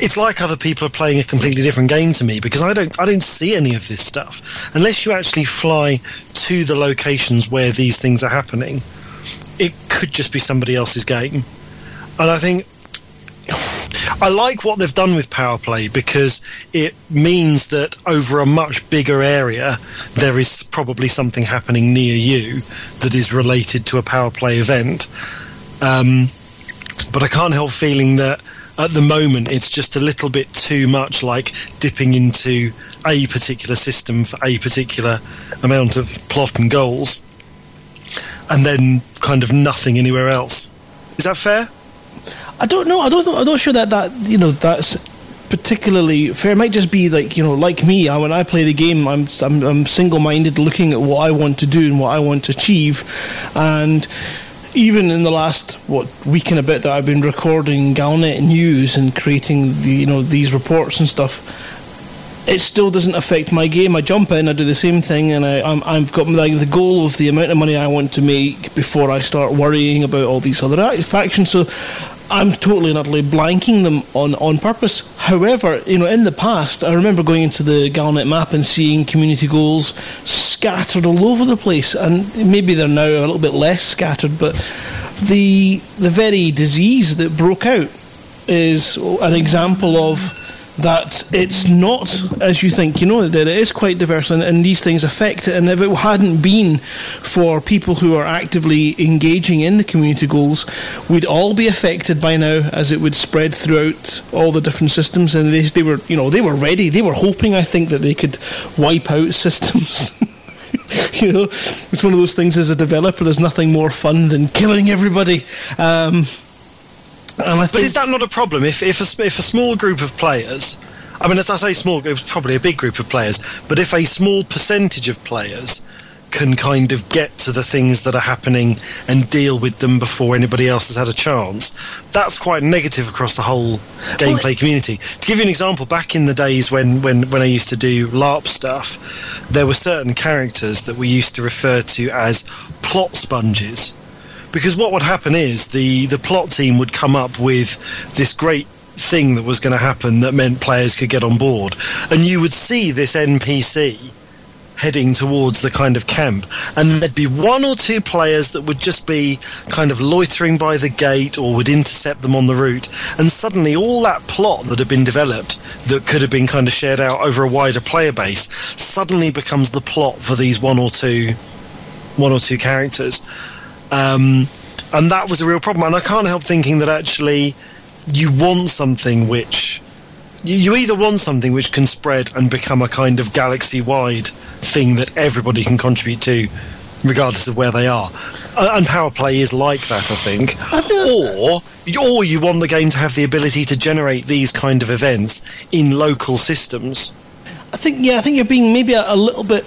it's like other people are playing a completely different game to me because I don't I don't see any of this stuff unless you actually fly to the locations where these things are happening. It could just be somebody else's game, and I think I like what they've done with power play because it means that over a much bigger area there is probably something happening near you that is related to a power play event. Um, but I can't help feeling that at the moment it's just a little bit too much like dipping into a particular system for a particular amount of plot and goals and then kind of nothing anywhere else. Is that fair? I don't know. I don't. I'm not sure that that you know that's particularly fair. It might just be like you know, like me. I, when I play the game, I'm I'm, I'm single-minded, looking at what I want to do and what I want to achieve, and even in the last what week and a bit that I've been recording Galnet news and creating the you know these reports and stuff. It still doesn't affect my game. I jump in, I do the same thing, and I, I've got like the goal of the amount of money I want to make before I start worrying about all these other act- factions. So I'm totally and utterly blanking them on, on purpose. However, you know, in the past, I remember going into the Galnet map and seeing community goals scattered all over the place, and maybe they're now a little bit less scattered, but the the very disease that broke out is an example of that it's not as you think. You know that it is quite diverse, and, and these things affect it. And if it hadn't been for people who are actively engaging in the community goals, we'd all be affected by now, as it would spread throughout all the different systems. And they, they were, you know, they were ready. They were hoping, I think, that they could wipe out systems. you know, it's one of those things as a developer. There's nothing more fun than killing everybody. Um, but is that not a problem? If if a, if a small group of players, I mean, as I say, small, it's probably a big group of players, but if a small percentage of players can kind of get to the things that are happening and deal with them before anybody else has had a chance, that's quite negative across the whole gameplay well, community. To give you an example, back in the days when, when, when I used to do LARP stuff, there were certain characters that we used to refer to as plot sponges because what would happen is the the plot team would come up with this great thing that was going to happen that meant players could get on board, and you would see this NPC heading towards the kind of camp, and there'd be one or two players that would just be kind of loitering by the gate or would intercept them on the route, and suddenly all that plot that had been developed that could have been kind of shared out over a wider player base suddenly becomes the plot for these one or two one or two characters. Um, and that was a real problem. And I can't help thinking that actually you want something which. You, either want something which can spread and become a kind of galaxy wide thing that everybody can contribute to, regardless of where they are. And Power Play is like that, I think. or, or you want the game to have the ability to generate these kind of events in local systems. I think, yeah, I think you're being maybe a, a little bit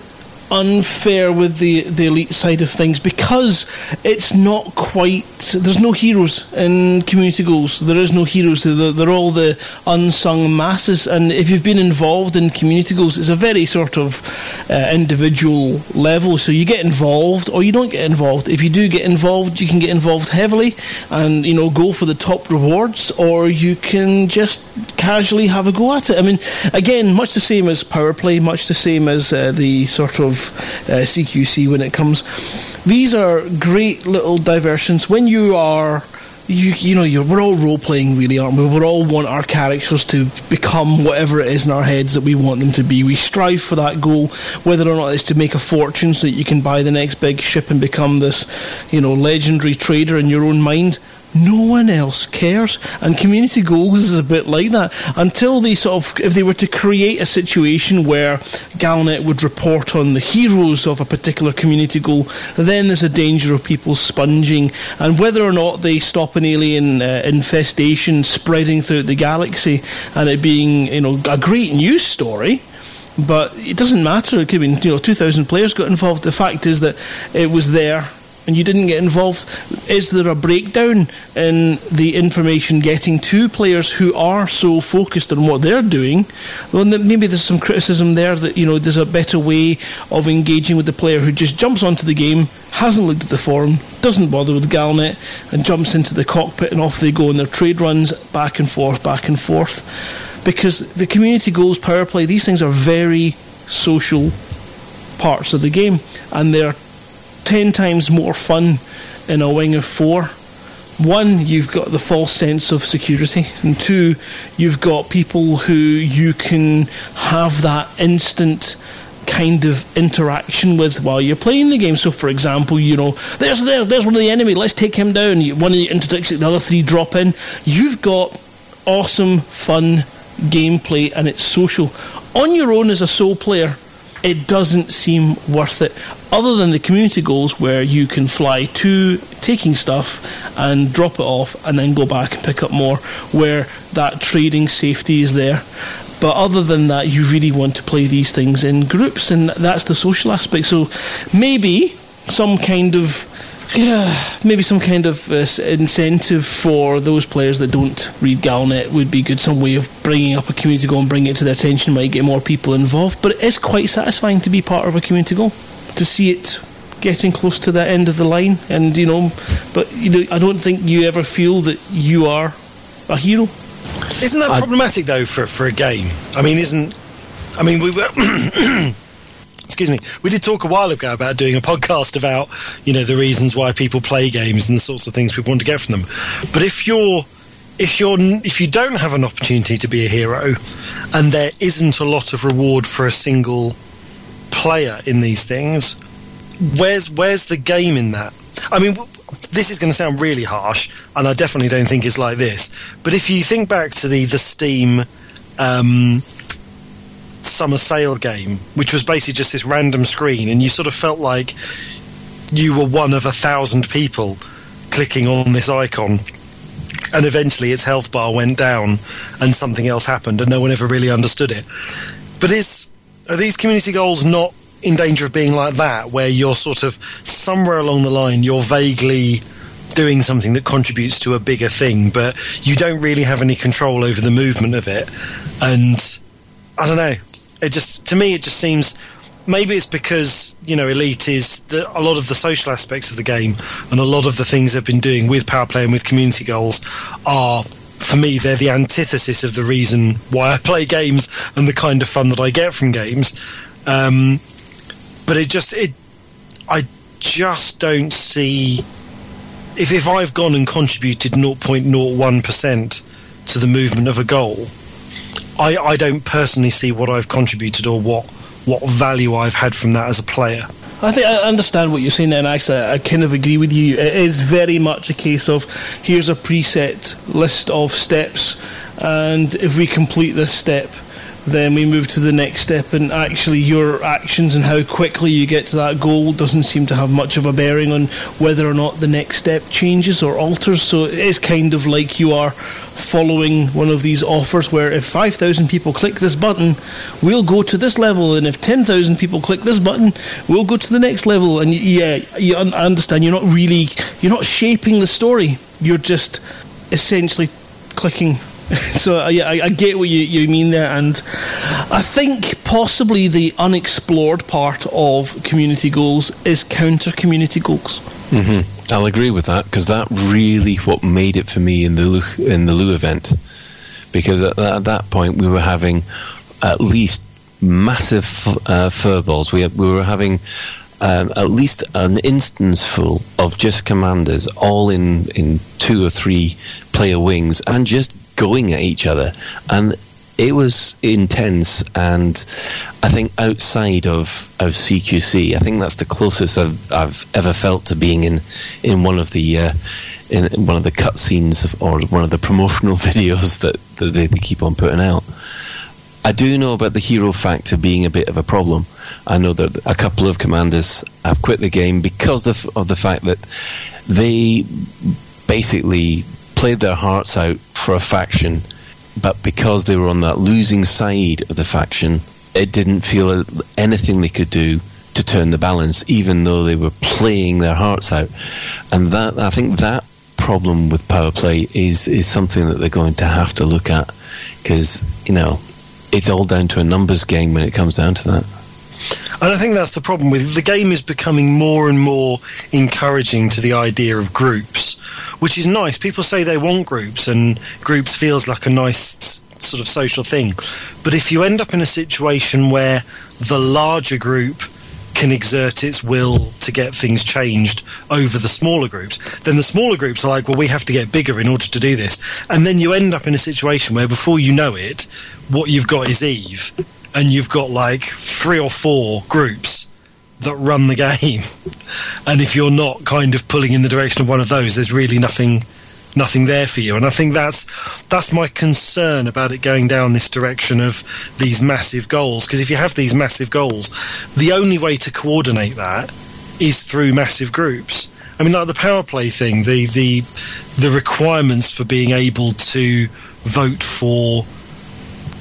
unfair with the the elite side of things because it's not quite. There's no heroes in community goals. There is no heroes. They're, they're all the unsung masses. And if you've been involved in community goals, it's a very sort of uh, individual level. So you get involved or you don't get involved. If you do get involved, you can get involved heavily and you know go for the top rewards, or you can just casually have a go at it. I mean, again, much the same as power play, much the same as uh, the sort of uh, CQC when it comes. These are great little diversions when you are. You, you know, we're all role playing, really, aren't we? We all want our characters to become whatever it is in our heads that we want them to be. We strive for that goal, whether or not it's to make a fortune so that you can buy the next big ship and become this, you know, legendary trader in your own mind no one else cares. And community goals is a bit like that. Until they sort of, if they were to create a situation where Galnet would report on the heroes of a particular community goal, then there's a danger of people sponging. And whether or not they stop an alien uh, infestation spreading throughout the galaxy and it being, you know, a great news story, but it doesn't matter. It could be, you know, 2,000 players got involved. The fact is that it was there and you didn't get involved, is there a breakdown in the information getting to players who are so focused on what they're doing? Well, maybe there's some criticism there that you know there's a better way of engaging with the player who just jumps onto the game, hasn't looked at the forum, doesn't bother with Galnet, and jumps into the cockpit and off they go on their trade runs back and forth, back and forth. Because the community goals, power play, these things are very social parts of the game, and they're ten times more fun in a wing of four. One, you've got the false sense of security, and two, you've got people who you can have that instant kind of interaction with while you're playing the game. So, for example, you know, there's there, there's one of the enemy. Let's take him down. One of the interdicts, the other three drop in. You've got awesome, fun gameplay, and it's social. On your own as a sole player, it doesn't seem worth it. Other than the community goals where you can fly to taking stuff and drop it off and then go back and pick up more, where that trading safety is there. But other than that, you really want to play these things in groups, and that's the social aspect. So maybe some kind of yeah, maybe some kind of uh, incentive for those players that don't read Galnet would be good. Some way of bringing up a community goal and bringing it to their attention might get more people involved. But it is quite satisfying to be part of a community goal, to see it getting close to that end of the line. And you know, but you know, I don't think you ever feel that you are a hero. Isn't that problematic though for for a game? I mean, isn't I mean we were. excuse me, we did talk a while ago about doing a podcast about, you know, the reasons why people play games and the sorts of things people want to get from them. But if you're if you're if you don't have an opportunity to be a hero, and there isn't a lot of reward for a single player in these things, where's where's the game in that? I mean, this is going to sound really harsh, and I definitely don't think it's like this. But if you think back to the the Steam um, summer sale game, which was basically just this random screen, and you sort of felt like you were one of a thousand people clicking on this icon. And eventually its health bar went down and something else happened and no one ever really understood it. But is are these community goals not in danger of being like that, where you're sort of somewhere along the line, you're vaguely doing something that contributes to a bigger thing, but you don't really have any control over the movement of it. And I don't know. It just to me, it just seems maybe it's because you know elite is the, a lot of the social aspects of the game and a lot of the things they've been doing with power play and with community goals are for me they're the antithesis of the reason why I play games and the kind of fun that I get from games. Um, but it just it I just don't see if if I've gone and contributed 0.01% to the movement of a goal I, I don't personally see what I've contributed or what what value I've had from that as a player. I think I understand what you're saying, there, and actually, I kind of agree with you. It is very much a case of here's a preset list of steps, and if we complete this step, then we move to the next step, and actually, your actions and how quickly you get to that goal doesn't seem to have much of a bearing on whether or not the next step changes or alters. So it is kind of like you are following one of these offers where if 5,000 people click this button, we'll go to this level, and if 10,000 people click this button, we'll go to the next level. And yeah, you un- understand, you're not really, you're not shaping the story, you're just essentially clicking so uh, yeah, I, I, get what you, you mean there, and I think possibly the unexplored part of community goals is counter community goals. Mm-hmm. I'll agree with that because that really what made it for me in the in the Lugh event, because at, at that point we were having at least massive uh, furballs. We we were having. Um, at least an instance full of just commanders, all in, in two or three player wings, and just going at each other. And it was intense, and I think outside of, of CQC, I think that's the closest I've, I've ever felt to being in in one of the uh, in one of the cutscenes or one of the promotional videos that, that they, they keep on putting out. I do know about the hero factor being a bit of a problem. I know that a couple of commanders have quit the game because of, of the fact that they basically played their hearts out for a faction, but because they were on that losing side of the faction, it didn't feel anything they could do to turn the balance, even though they were playing their hearts out. And that I think that problem with power play is is something that they're going to have to look at because you know it's all down to a numbers game when it comes down to that. And I think that's the problem with the game is becoming more and more encouraging to the idea of groups, which is nice. People say they want groups, and groups feels like a nice sort of social thing. But if you end up in a situation where the larger group can exert its will to get things changed over the smaller groups, then the smaller groups are like, well, we have to get bigger in order to do this. And then you end up in a situation where before you know it, what you've got is Eve and you've got like three or four groups that run the game. and if you're not kind of pulling in the direction of one of those, there's really nothing nothing there for you. And I think that's that's my concern about it going down this direction of these massive goals. Because if you have these massive goals, the only way to coordinate that is through massive groups. I mean, like the power play thing, the the the requirements for being able to vote for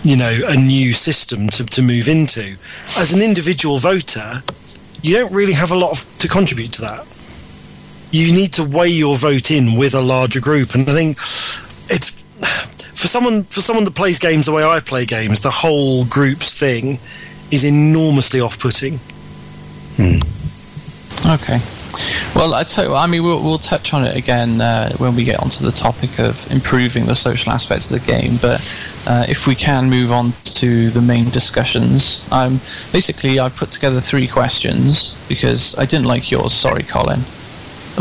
you know, a new system to, to move into. As an individual voter, you don't really have a lot of, to contribute to that. You need to weigh your vote in with a larger group, and I think it's for someone for someone that plays games the way I play games. The whole groups thing is enormously off-putting. Hmm. Okay. Well, I mean, we'll, we'll touch on it again uh, when we get onto the topic of improving the social aspects of the game. But uh, if we can move on to the main discussions, um, basically, I put together three questions because I didn't like yours. Sorry, Colin.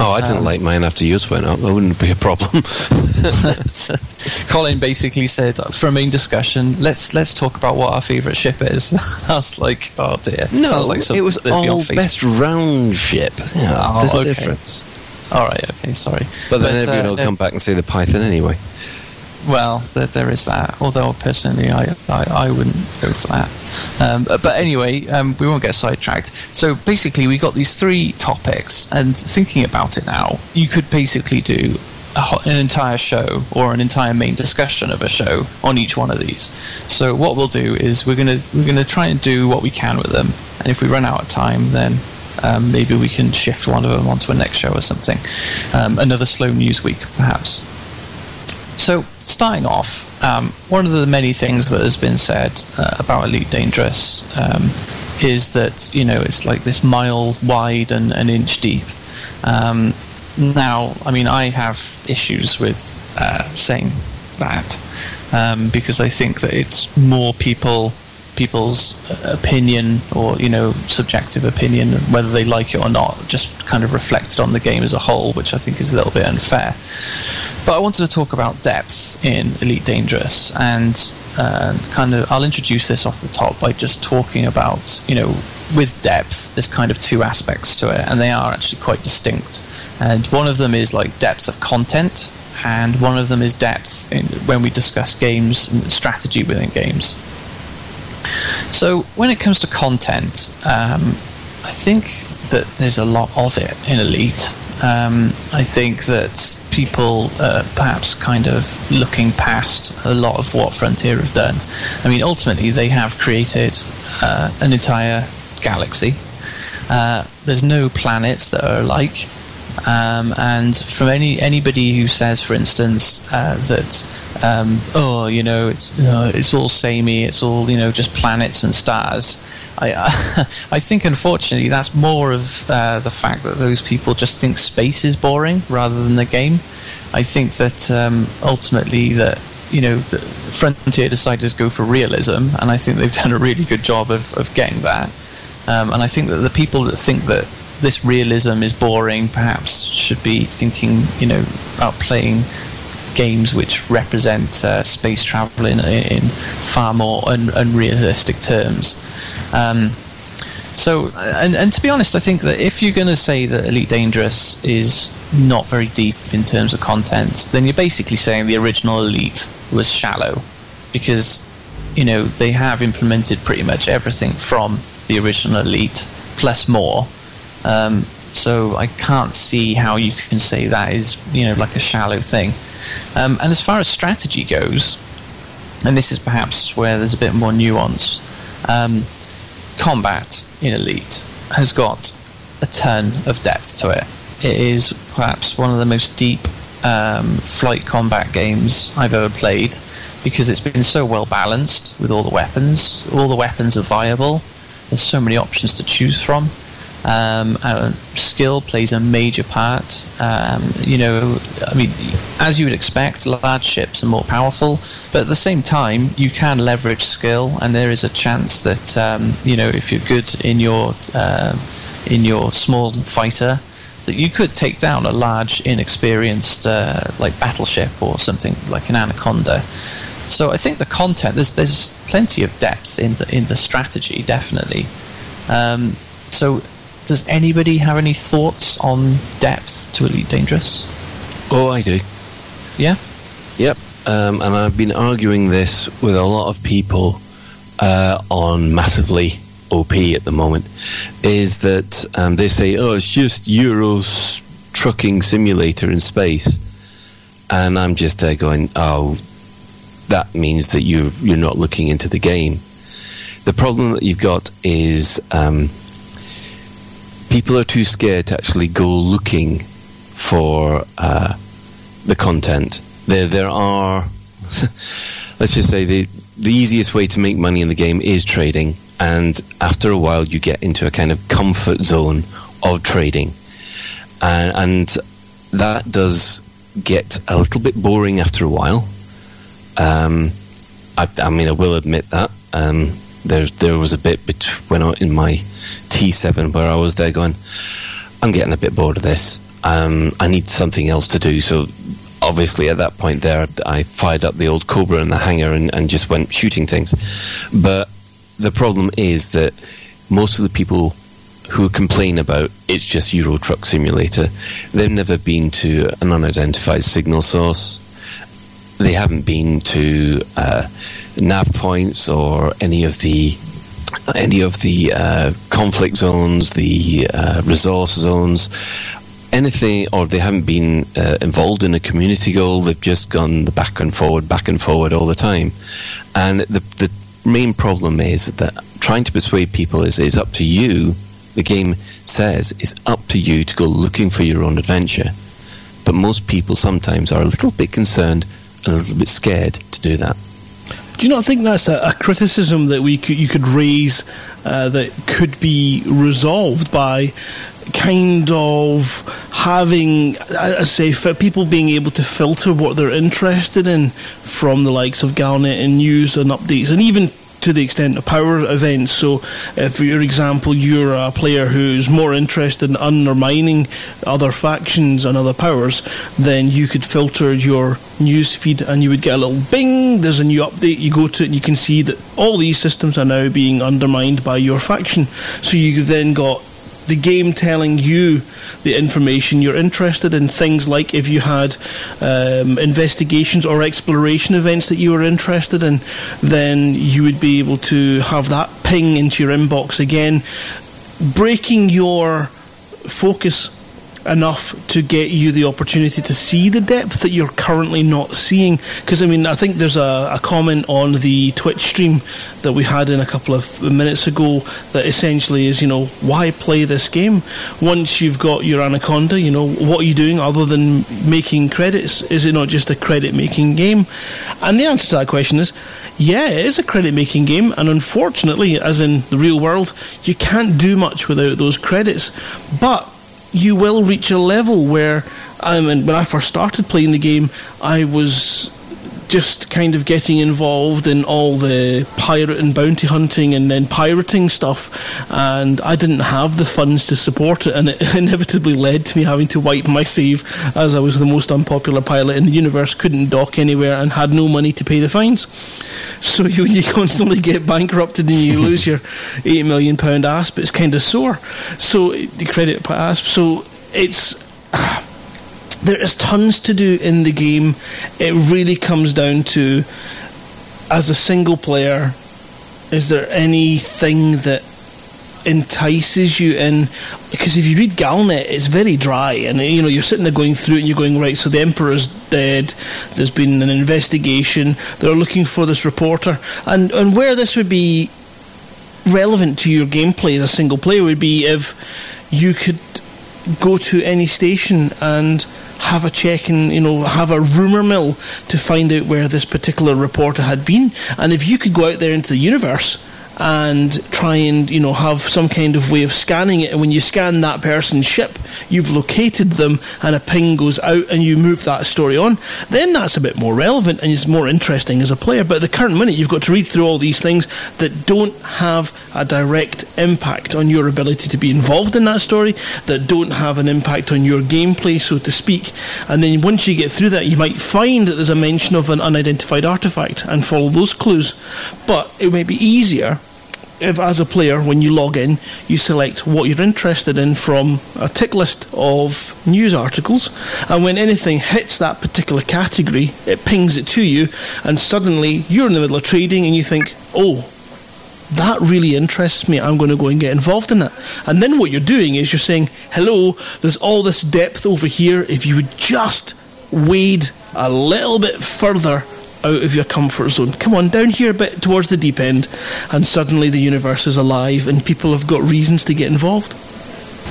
Oh, I didn't um, like mine after yours went up. That wouldn't be a problem. Colin basically said, for a main discussion, let's let's talk about what our favourite ship is. I was like, oh dear. No, Sounds like it was all best round ship. Yeah, oh, there's okay. a difference. All right, okay, sorry. But then but, everyone uh, will come back and say the Python anyway. Well, there, there is that. Although personally, I, I, I wouldn't go for that. Um, but anyway, um, we won't get sidetracked. So basically, we got these three topics, and thinking about it now, you could basically do an entire show or an entire main discussion of a show on each one of these. So what we'll do is we're gonna we're gonna try and do what we can with them, and if we run out of time, then um, maybe we can shift one of them onto a next show or something. Um, another slow news week, perhaps. So, starting off, um, one of the many things that has been said uh, about Elite Dangerous um, is that you know it's like this mile wide and an inch deep. Um, now, I mean, I have issues with uh, saying that um, because I think that it's more people people's opinion or you know subjective opinion whether they like it or not just kind of reflected on the game as a whole which i think is a little bit unfair. But i wanted to talk about depth in elite dangerous and uh, kind of i'll introduce this off the top by just talking about you know with depth there's kind of two aspects to it and they are actually quite distinct. And one of them is like depth of content and one of them is depth in, when we discuss games and strategy within games so when it comes to content, um, I think that there's a lot of it in Elite. Um, I think that people perhaps kind of looking past a lot of what Frontier have done. I mean, ultimately, they have created uh, an entire galaxy. Uh, there's no planets that are alike. Um, and from any anybody who says, for instance, uh, that um, oh, you know, it's it's all samey, it's all you know, just planets and stars. I I think unfortunately that's more of uh, the fact that those people just think space is boring rather than the game. I think that um, ultimately that you know, Frontier decided to go for realism, and I think they've done a really good job of, of getting that. Um, and I think that the people that think that this realism is boring, perhaps should be thinking, you know, about playing games which represent uh, space travel in, in far more un- unrealistic terms. Um, so, and, and to be honest, I think that if you're going to say that Elite Dangerous is not very deep in terms of content, then you're basically saying the original Elite was shallow, because you know they have implemented pretty much everything from the original Elite plus more um, so I can't see how you can say that is you know like a shallow thing. Um, and as far as strategy goes, and this is perhaps where there's a bit more nuance. Um, combat in Elite has got a ton of depth to it. It is perhaps one of the most deep um, flight combat games I've ever played because it's been so well balanced with all the weapons. All the weapons are viable. There's so many options to choose from. Um, skill plays a major part. Um, you know, I mean, as you would expect, large ships are more powerful, but at the same time, you can leverage skill, and there is a chance that um, you know if you're good in your uh, in your small fighter, that you could take down a large, inexperienced uh, like battleship or something like an anaconda. So I think the content there's there's plenty of depth in the in the strategy, definitely. Um, so does anybody have any thoughts on depth to Elite Dangerous? Oh, I do. Yeah? Yep. Um, and I've been arguing this with a lot of people uh, on massively OP at the moment. Is that um, they say, oh, it's just Euro's trucking simulator in space. And I'm just there going, oh, that means that you you're not looking into the game. The problem that you've got is um, people are too scared to actually go looking for uh, the content. There, there are. let's just say the the easiest way to make money in the game is trading, and after a while, you get into a kind of comfort zone of trading, and, and that does get a little bit boring after a while. Um, I, I, mean, I will admit that. Um, there, there was a bit between in my T7 where I was there going, I'm getting a bit bored of this. um, I need something else to do. So obviously at that point there, I fired up the old Cobra in the hangar and, and just went shooting things. But the problem is that most of the people who complain about it's just Euro Truck Simulator, they've never been to an unidentified signal source. They haven't been to uh, nav points or any of the any of the uh, conflict zones, the uh, resource zones, anything, or they haven't been uh, involved in a community goal. They've just gone the back and forward, back and forward all the time. And the the main problem is that trying to persuade people is is up to you. The game says it's up to you to go looking for your own adventure. But most people sometimes are a little bit concerned and a little bit scared to do that. Do you not think that's a, a criticism that we could, you could raise uh, that could be resolved by kind of having, I say, people being able to filter what they're interested in from the likes of Galnet and news and updates, and even to the extent of power events. So, if, for your example, you're a player who's more interested in undermining other factions and other powers, then you could filter your news feed and you would get a little bing, there's a new update, you go to it and you can see that all these systems are now being undermined by your faction. So, you've then got the game telling you the information you're interested in. Things like if you had um, investigations or exploration events that you were interested in, then you would be able to have that ping into your inbox again, breaking your focus enough to get you the opportunity to see the depth that you're currently not seeing. Because I mean, I think there's a, a, comment on the Twitch stream that we had in a couple of minutes ago that essentially is, you know, why play this game once you've got your Anaconda? You know, what are you doing other than making credits? Is it not just a credit making game? And the answer to that question is. Yeah, it is a credit making game, and unfortunately, as in the real world, you can't do much without those credits. But you will reach a level where, I mean, when I first started playing the game, I was just kind of getting involved in all the pirate and bounty hunting and then pirating stuff, and I didn't have the funds to support it, and it inevitably led to me having to wipe my save as I was the most unpopular pilot in the universe, couldn't dock anywhere, and had no money to pay the fines. So you, you constantly get bankrupted and you lose your eight million pound asp, it's kind of sore. So the credit asp. So it's. There is tons to do in the game. It really comes down to, as a single player, is there anything that entices you in? Because if you read Galnet it's very dry and you know you're sitting there going through it and you're going right so the emperor's dead. There's been an investigation. They're looking for this reporter. And and where this would be relevant to your gameplay as a single player would be if you could go to any station and have a check and you know have a rumor mill to find out where this particular reporter had been. And if you could go out there into the universe and try and you know have some kind of way of scanning it. And when you scan that person's ship you've located them and a ping goes out and you move that story on. Then that's a bit more relevant and it's more interesting as a player. But at the current minute you've got to read through all these things that don't have a direct impact on your ability to be involved in that story that don't have an impact on your gameplay so to speak. And then once you get through that you might find that there's a mention of an unidentified artifact and follow those clues. But it may be easier if as a player when you log in you select what you're interested in from a tick list of news articles and when anything hits that particular category it pings it to you and suddenly you're in the middle of trading and you think oh that really interests me. I'm going to go and get involved in that. And then what you're doing is you're saying hello there's all this depth over here. If you would just wade a little bit further out of your comfort zone. Come on, down here a bit towards the deep end, and suddenly the universe is alive and people have got reasons to get involved.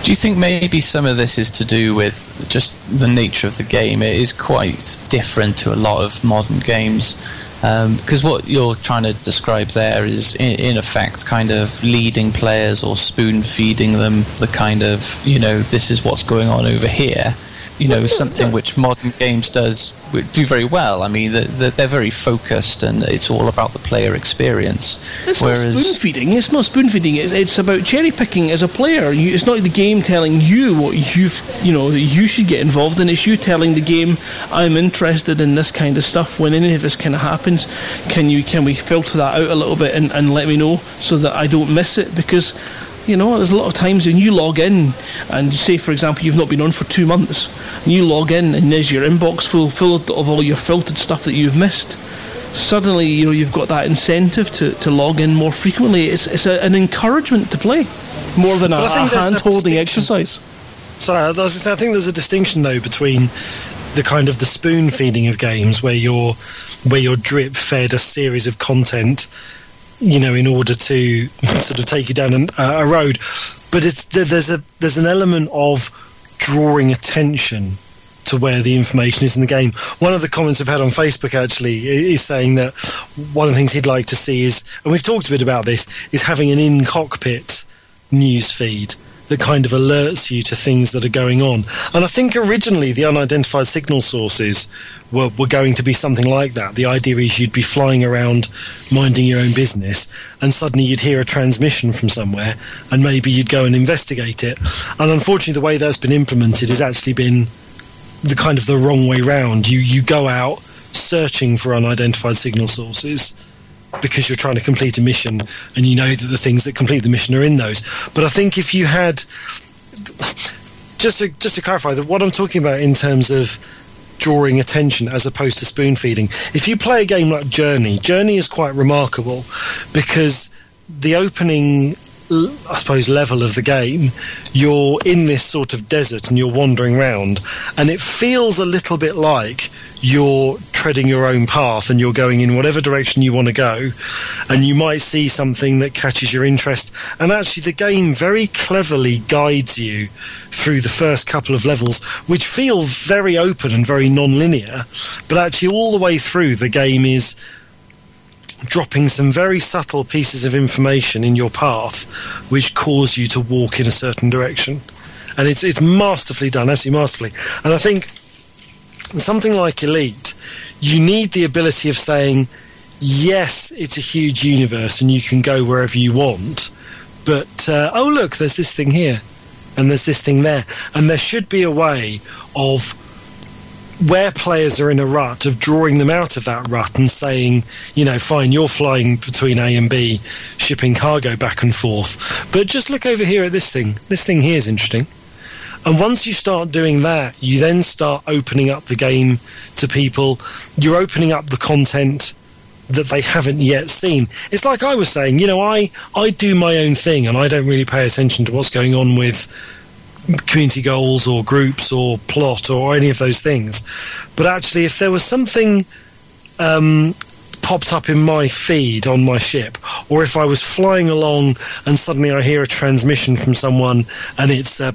Do you think maybe some of this is to do with just the nature of the game? It is quite different to a lot of modern games. Because um, what you're trying to describe there is, in, in, effect, kind of leading players or spoon feeding them the kind of, you know, this is what's going on over here you know something which modern games does do very well. I mean, they're, they're very focused, and it's all about the player experience. It's Whereas, not spoon feeding. It's not spoon feeding. It's, it's about cherry picking as a player. You, it's not the game telling you what you you know that you should get involved in. It's you telling the game, "I'm interested in this kind of stuff." When any of this kind of happens, can you can we filter that out a little bit and, and let me know so that I don't miss it? Because you know, there's a lot of times when you log in and you say, for example, you've not been on for two months, and you log in and there's your inbox full, full of all your filtered stuff that you've missed. Suddenly, you know, you've got that incentive to, to log in more frequently. It's, it's a, an encouragement to play more than a, a hand-holding exercise. Sorry, I, was say, I think there's a distinction though between the kind of the spoon feeding of games where you're where you're drip fed a series of content you know, in order to sort of take you down an, uh, a road. But it's there's a there's an element of drawing attention to where the information is in the game. One of the comments I've had on Facebook actually is saying that one of the things he'd like to see is, and we've talked a bit about this, is having an in cockpit news feed that kind of alerts you to things that are going on. And I think originally the unidentified signal sources were, were going to be something like that. The idea is you'd be flying around minding your own business and suddenly you'd hear a transmission from somewhere and maybe you'd go and investigate it. And unfortunately the way that's been implemented has actually been the kind of the wrong way round. You you go out searching for unidentified signal sources because you're trying to complete a mission and you know that the things that complete the mission are in those. But I think if you had just to, just to clarify that what I'm talking about in terms of drawing attention as opposed to spoon feeding. If you play a game like Journey, Journey is quite remarkable because the opening I suppose, level of the game, you're in this sort of desert and you're wandering around, and it feels a little bit like you're treading your own path and you're going in whatever direction you want to go, and you might see something that catches your interest. And actually, the game very cleverly guides you through the first couple of levels, which feel very open and very non linear, but actually, all the way through, the game is dropping some very subtle pieces of information in your path which cause you to walk in a certain direction. And it's, it's masterfully done, absolutely masterfully. And I think something like Elite, you need the ability of saying, yes, it's a huge universe and you can go wherever you want, but uh, oh, look, there's this thing here and there's this thing there. And there should be a way of where players are in a rut of drawing them out of that rut and saying, you know, fine, you're flying between A and B, shipping cargo back and forth, but just look over here at this thing. This thing here is interesting. And once you start doing that, you then start opening up the game to people. You're opening up the content that they haven't yet seen. It's like I was saying, you know, I, I do my own thing and I don't really pay attention to what's going on with community goals or groups or plot or any of those things. But actually, if there was something um, popped up in my feed on my ship, or if I was flying along and suddenly I hear a transmission from someone and it's a,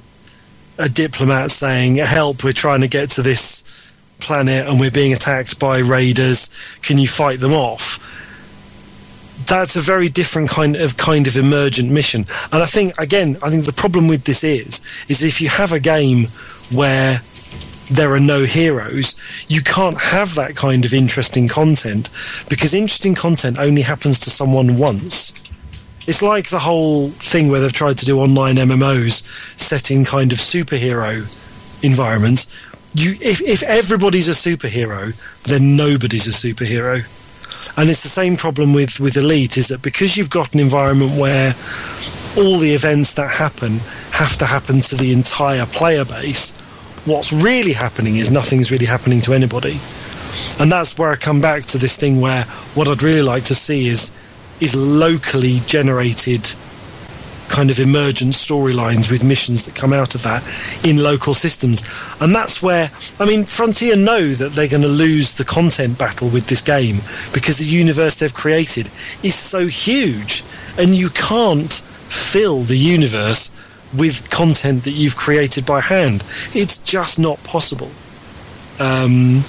a diplomat saying, Help, we're trying to get to this planet and we're being attacked by raiders, can you fight them off? That's a very different kind of kind of emergent mission. And I think again, I think the problem with this is is if you have a game where there are no heroes, you can't have that kind of interesting content because interesting content only happens to someone once. It's like the whole thing where they've tried to do online MMOs setting kind of superhero environments. You, if, if everybody's a superhero, then nobody's a superhero. And it's the same problem with, with Elite is that because you've got an environment where all the events that happen have to happen to the entire player base, what's really happening is nothing's really happening to anybody. And that's where I come back to this thing where what I'd really like to see is is locally generated kind of emergent storylines with missions that come out of that in local systems. And that's where, I mean, Frontier know that they're going to lose the content battle with this game because the universe they've created is so huge and you can't fill the universe with content that you've created by hand. It's just not possible. Um,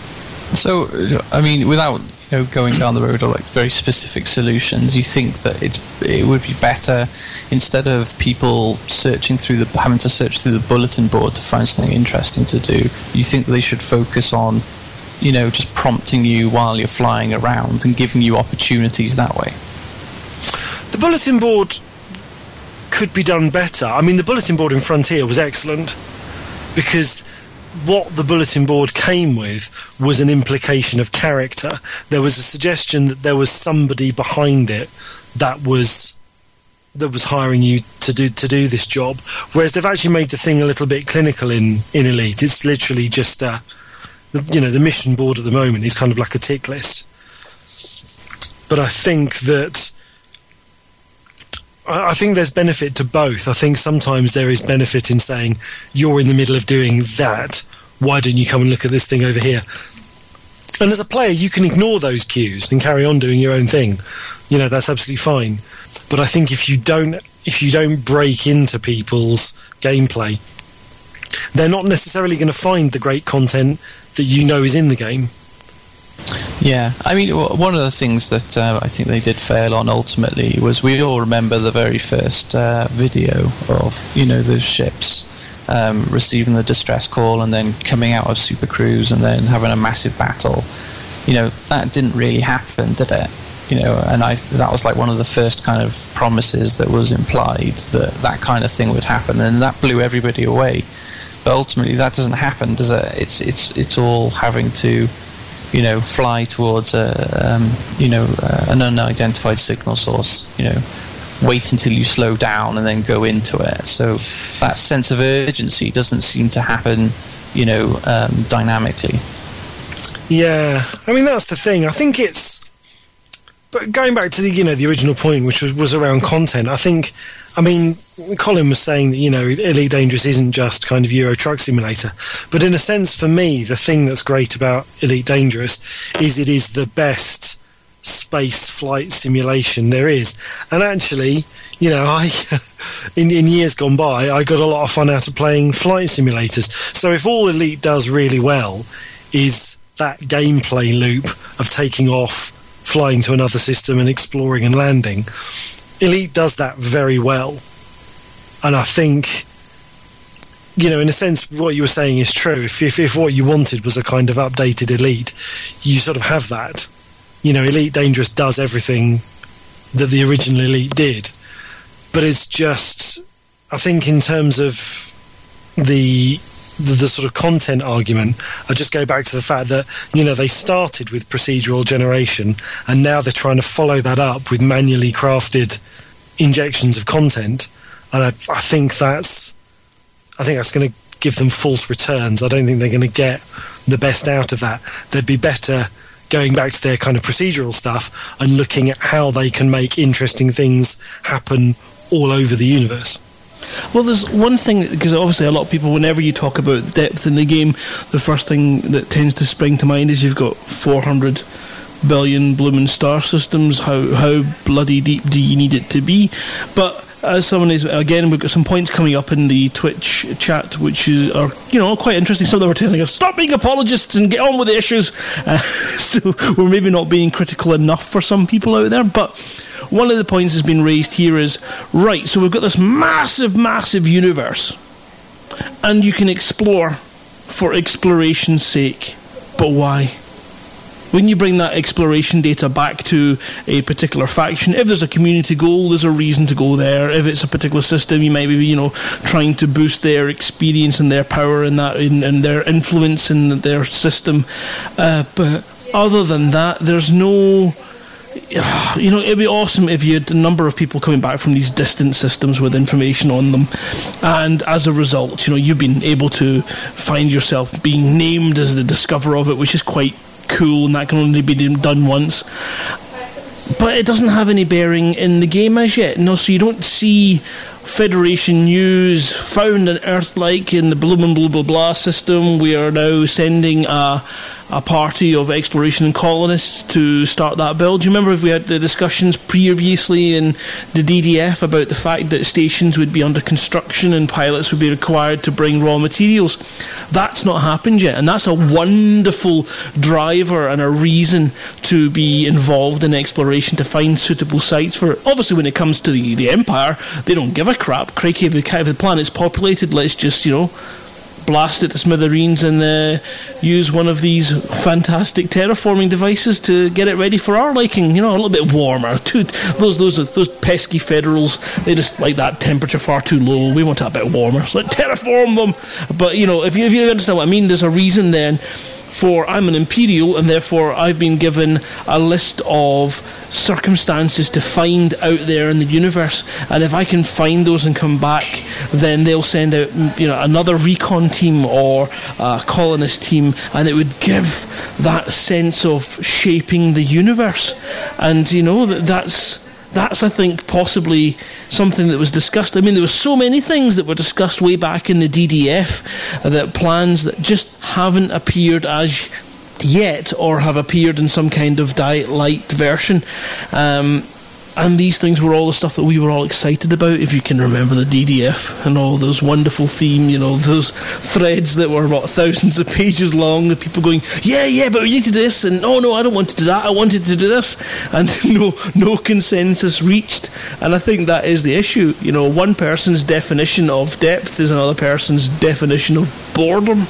so, I mean, without you know, going down the road of like very specific solutions, you think that it's it would be better instead of people searching through the having to search through the bulletin board to find something interesting to do. You think they should focus on, you know, just prompting you while you're flying around and giving you opportunities that way. The bulletin board could be done better. I mean, the bulletin board in Frontier was excellent because what the bulletin board came with was an implication of character. There was a suggestion that there was somebody behind it that was that was hiring you to do to do this job. Whereas they've actually made the thing a little bit clinical in in Elite. It's literally just a, the, you know the mission board at the moment is kind of like a tick list. But I think that I think there's benefit to both. I think sometimes there is benefit in saying you're in the middle of doing that. Why don't you come and look at this thing over here? And as a player, you can ignore those cues and carry on doing your own thing. You know that's absolutely fine. But I think if you don't if you don't break into people's gameplay, they're not necessarily going to find the great content that you know is in the game. Yeah, I mean, one of the things that uh, I think they did fail on ultimately was we all remember the very first uh, video of you know those ships um, receiving the distress call and then coming out of Super Cruise and then having a massive battle. You know that didn't really happen, did it? You know, and I that was like one of the first kind of promises that was implied that that kind of thing would happen, and that blew everybody away. But ultimately, that doesn't happen, does it? It's it's it's all having to you know, fly towards a, um, you know, uh, an unidentified signal source, you know, wait until you slow down and then go into it. So that sense of urgency doesn't seem to happen, you know, um, dynamically. Yeah, I mean that's the thing. I think it's, but going back to the you know the original point, which was, was around content. I think, I mean, Colin was saying that you know Elite Dangerous isn't just kind of Euro Truck Simulator, but in a sense, for me, the thing that's great about Elite Dangerous is it is the best space flight simulation there is. And actually, you know, I in, in years gone by, I got a lot of fun out of playing flight simulators. So if all Elite does really well is that gameplay loop of taking off, flying to another system, and exploring and landing, Elite does that very well. And I think, you know, in a sense, what you were saying is true. If, if, if what you wanted was a kind of updated Elite, you sort of have that. You know, Elite Dangerous does everything that the original Elite did. But it's just, I think, in terms of the the, the, sort of content argument, I just go back to the fact that you know they started with procedural generation, and now they're trying to follow that up with manually crafted injections of content, and I, I think that's I think that's going to give them false returns. I don't think they're going to get the best out of that. They'd be better going back to their kind of procedural stuff and looking at how they can make interesting things happen all over the universe. Well, there's one thing because obviously a lot of people, whenever you talk about depth in the game, the first thing that tends to spring to mind is you've got 400 billion blooming star systems. How how bloody deep do you need it to be? But as someone is again, we've got some points coming up in the Twitch chat, which is are you know quite interesting. Some of them are telling us stop being apologists and get on with the issues. Uh, so we're maybe not being critical enough for some people out there, but one of the points has been raised here is right. So we've got this massive, massive universe, and you can explore for exploration's sake, but why? When you bring that exploration data back to a particular faction, if there's a community goal, there's a reason to go there. If it's a particular system, you might be, you know, trying to boost their experience and their power and that and their influence in their system. Uh, but other than that, there's no you know, it'd be awesome if you had a number of people coming back from these distant systems with information on them, and as a result, you know, you've been able to find yourself being named as the discoverer of it, which is quite cool, and that can only be done once. But it doesn't have any bearing in the game as yet. No, so you don't see Federation news found an Earth like in the blah blah blah blah blah system. We are now sending a, a party of exploration and colonists to start that build. Do you remember if we had the discussions previously in the DDF about the fact that stations would be under construction and pilots would be required to bring raw materials? That's not happened yet, and that's a wonderful driver and a reason to be involved in exploration to find suitable sites for it. Obviously, when it comes to the, the Empire, they don't give a crap. Crikey, if the, if the planet's populated, let's just, you know, blast it to smithereens and uh, use one of these fantastic terraforming devices to get it ready for our liking. You know, a little bit warmer. Too, those those those pesky federals, they just like that temperature far too low. We want it a bit warmer. So terraform them. But you know, if you if you understand what I mean, there's a reason then for I'm an Imperial and therefore I've been given a list of circumstances to find out there in the universe. And if I can find those and come back, then they'll send out you know another recon team or a colonist team, and it would give that sense of shaping the universe. And you know that that's that's I think possibly something that was discussed. I mean, there were so many things that were discussed way back in the DDF that plans that just haven't appeared as yet or have appeared in some kind of diet light version. Um, and these things were all the stuff that we were all excited about. If you can remember the DDF and all those wonderful theme, you know, those threads that were about thousands of pages long, the people going, "Yeah, yeah, but we need to do this," and "Oh no, I don't want to do that. I wanted to do this," and no, no consensus reached. And I think that is the issue. You know, one person's definition of depth is another person's definition of boredom.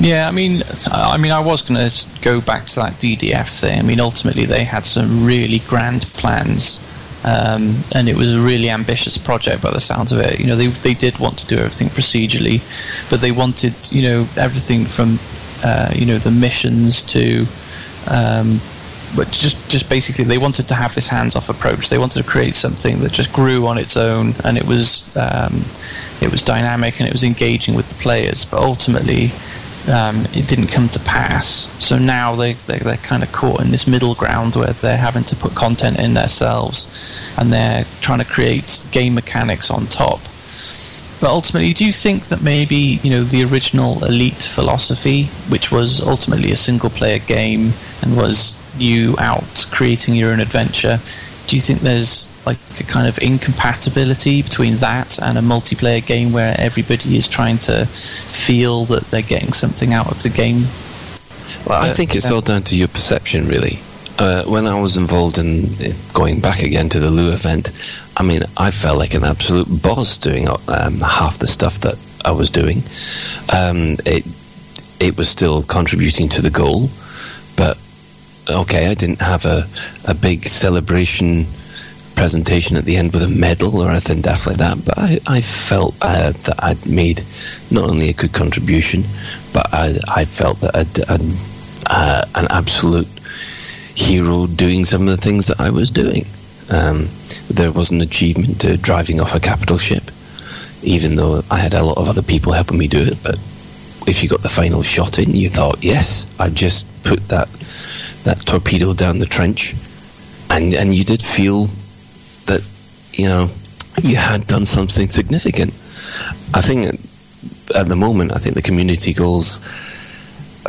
Yeah, I mean, I mean, I was going to go back to that DDF thing. I mean, ultimately, they had some really grand plans, um, and it was a really ambitious project by the sounds of it. You know, they they did want to do everything procedurally, but they wanted, you know, everything from, uh, you know, the missions to. Um, but just just basically they wanted to have this hands-off approach. They wanted to create something that just grew on its own, and it was um, it was dynamic and it was engaging with the players. But ultimately, um, it didn't come to pass. So now they, they, they're kind of caught in this middle ground where they're having to put content in themselves and they're trying to create game mechanics on top. But ultimately, do you think that maybe you know the original Elite philosophy, which was ultimately a single-player game and was you out creating your own adventure, do you think there's like a kind of incompatibility between that and a multiplayer game where everybody is trying to feel that they're getting something out of the game? Well, I think it's all down to your perception, really. Uh, when I was involved in going back again to the Lugh event, I mean, I felt like an absolute boss doing um, half the stuff that I was doing. Um, it it was still contributing to the goal, but okay, I didn't have a, a big celebration presentation at the end with a medal or anything daft like that, but I, I felt uh, that I'd made not only a good contribution, but I, I felt that I'd, I'd uh, an absolute hero doing some of the things that I was doing. Um, there was an achievement to driving off a capital ship, even though I had a lot of other people helping me do it. But if you got the final shot in, you thought, yes, I've just put that that torpedo down the trench, and and you did feel you know you had done something significant. I think at the moment, I think the community goals.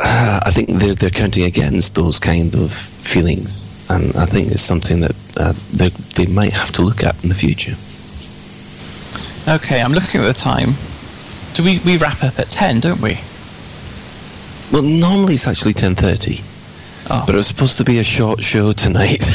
Uh, I think they're they're counting against those kind of feelings, and I think it's something that uh, they they might have to look at in the future. Okay, I'm looking at the time. Do we we wrap up at ten, don't we? Well, normally it's actually ten thirty, Oh. but it was supposed to be a short show tonight.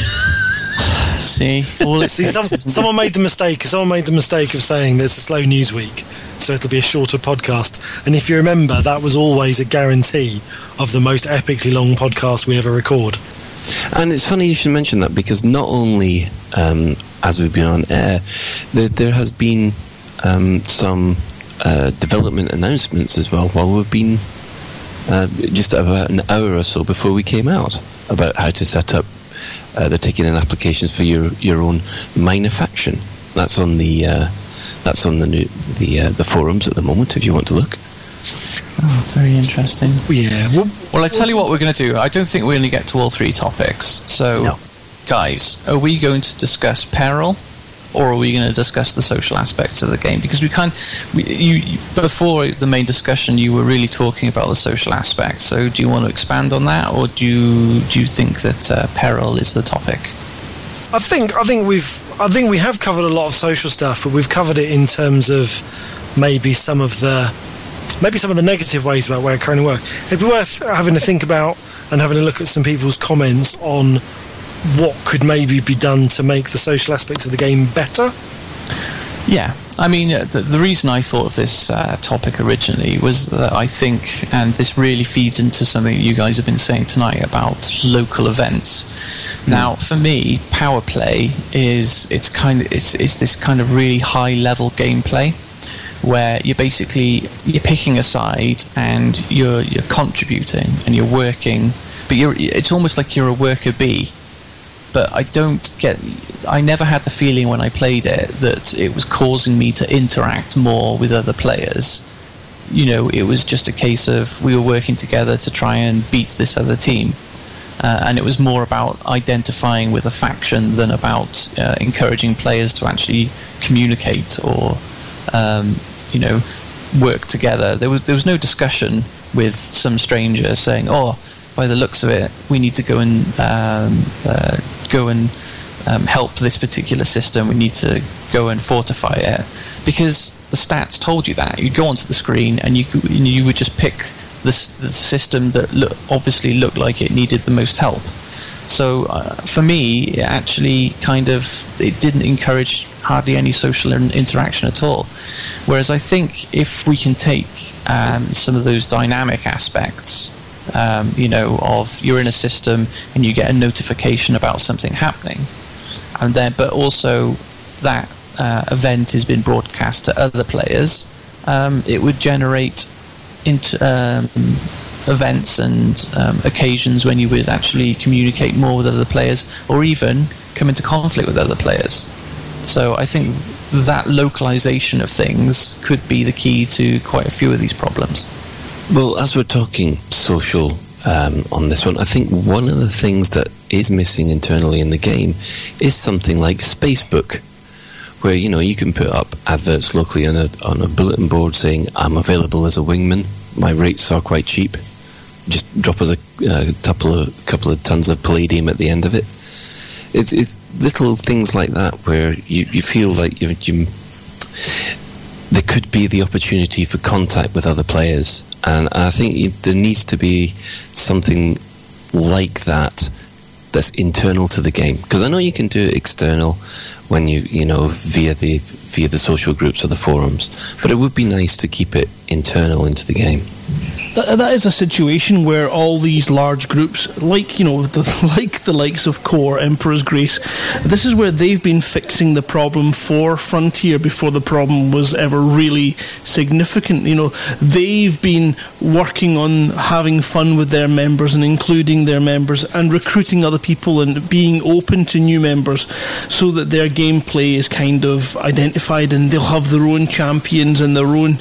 See, See, some, someone made the mistake. Someone made the mistake of saying there's a slow news week, so it'll be a shorter podcast. And if you remember, that was always a guarantee of the most epically long podcast we ever record. And it's funny you should mention that because not only um, as we've been on air, there, there has been um, some uh, development announcements as well while we've been uh, just about an hour or so before we came out about how to set up uh, taking in applications for your your own minor faction. That's on the uh, that's on the new, the uh, the forums at the moment. If you want to look. Oh, very interesting. Yeah. Well, Well, I tell you what we're going to do. I don't think we're going to get to all three topics. So, No. guys, are we going to discuss peril, or are we going to discuss the social aspects of the game? Because we kind, you before the main discussion, you were really talking about the social aspects. So, do you want to expand on that, or do you do you think that uh, peril is the topic? I think I think we've I think we have covered a lot of social stuff, but we've covered it in terms of maybe some of the maybe some of the negative ways about where it currently works. It'd be worth having to think about and having a look at some people's comments on what could maybe be done to make the social aspects of the game better. Yeah, I mean, uh, the, the reason I thought of this uh, topic originally was that I think, and this really feeds into something you guys have been saying tonight about local events. Mm. Now, for me, power play is it's kind of it's, it's this kind of really high level gameplay where you're basically you're picking a side and you're you're contributing and you're working, but you're it's almost like you're a worker bee but I don't get. I never had the feeling when I played it that it was causing me to interact more with other players. You know, it was just a case of we were working together to try and beat this other team. Uh, and it was more about identifying with a faction than about uh, encouraging players to actually communicate or, um, you know, work together. There was there was no discussion with some stranger saying, "Oh, by the looks of it, we need to go and um, uh, go and um, help this particular system. We need to go and fortify it because the stats told you that. You'd go onto the screen and you you would just pick the, the system that look, obviously looked like it needed the most help. So uh, for me, it actually kind of it didn't encourage hardly any social interaction at all. Whereas I think if we can take um, some of those dynamic aspects um, you know, of you're in a system and you get a notification about something happening, and then but also that uh, event has been broadcast to other players, um, it would generate um, events and um, occasions when you would actually communicate more with other players, or even come into conflict with other players. So I think that localization of things could be the key to quite a few of these problems. Well, as we're talking social um, on this one, I think one of the things that is missing internally in the game is something like Spacebook, where you know you can put up adverts locally on a on a bulletin board saying I'm available as a wingman. My rates are quite cheap. Just drop us a uh, couple of couple of tons of palladium at the end of it. It's, it's little things like that where you, you feel like you, you there could be the opportunity for contact with other players. And I think there needs to be something like that that's internal to the game. Because I know you can do it external when you you know via the via the social groups or the forums, but it would be nice to keep it internal into the game that, that is a situation where all these large groups, like you know, the, like the likes of Core, Emperor's Grace, this is where they've been fixing the problem for Frontier before the problem was ever really significant. You know, they've been working on having fun with their members and including their members and recruiting other people and being open to new members, so that their gameplay is kind of identified and they'll have their own champions and their own,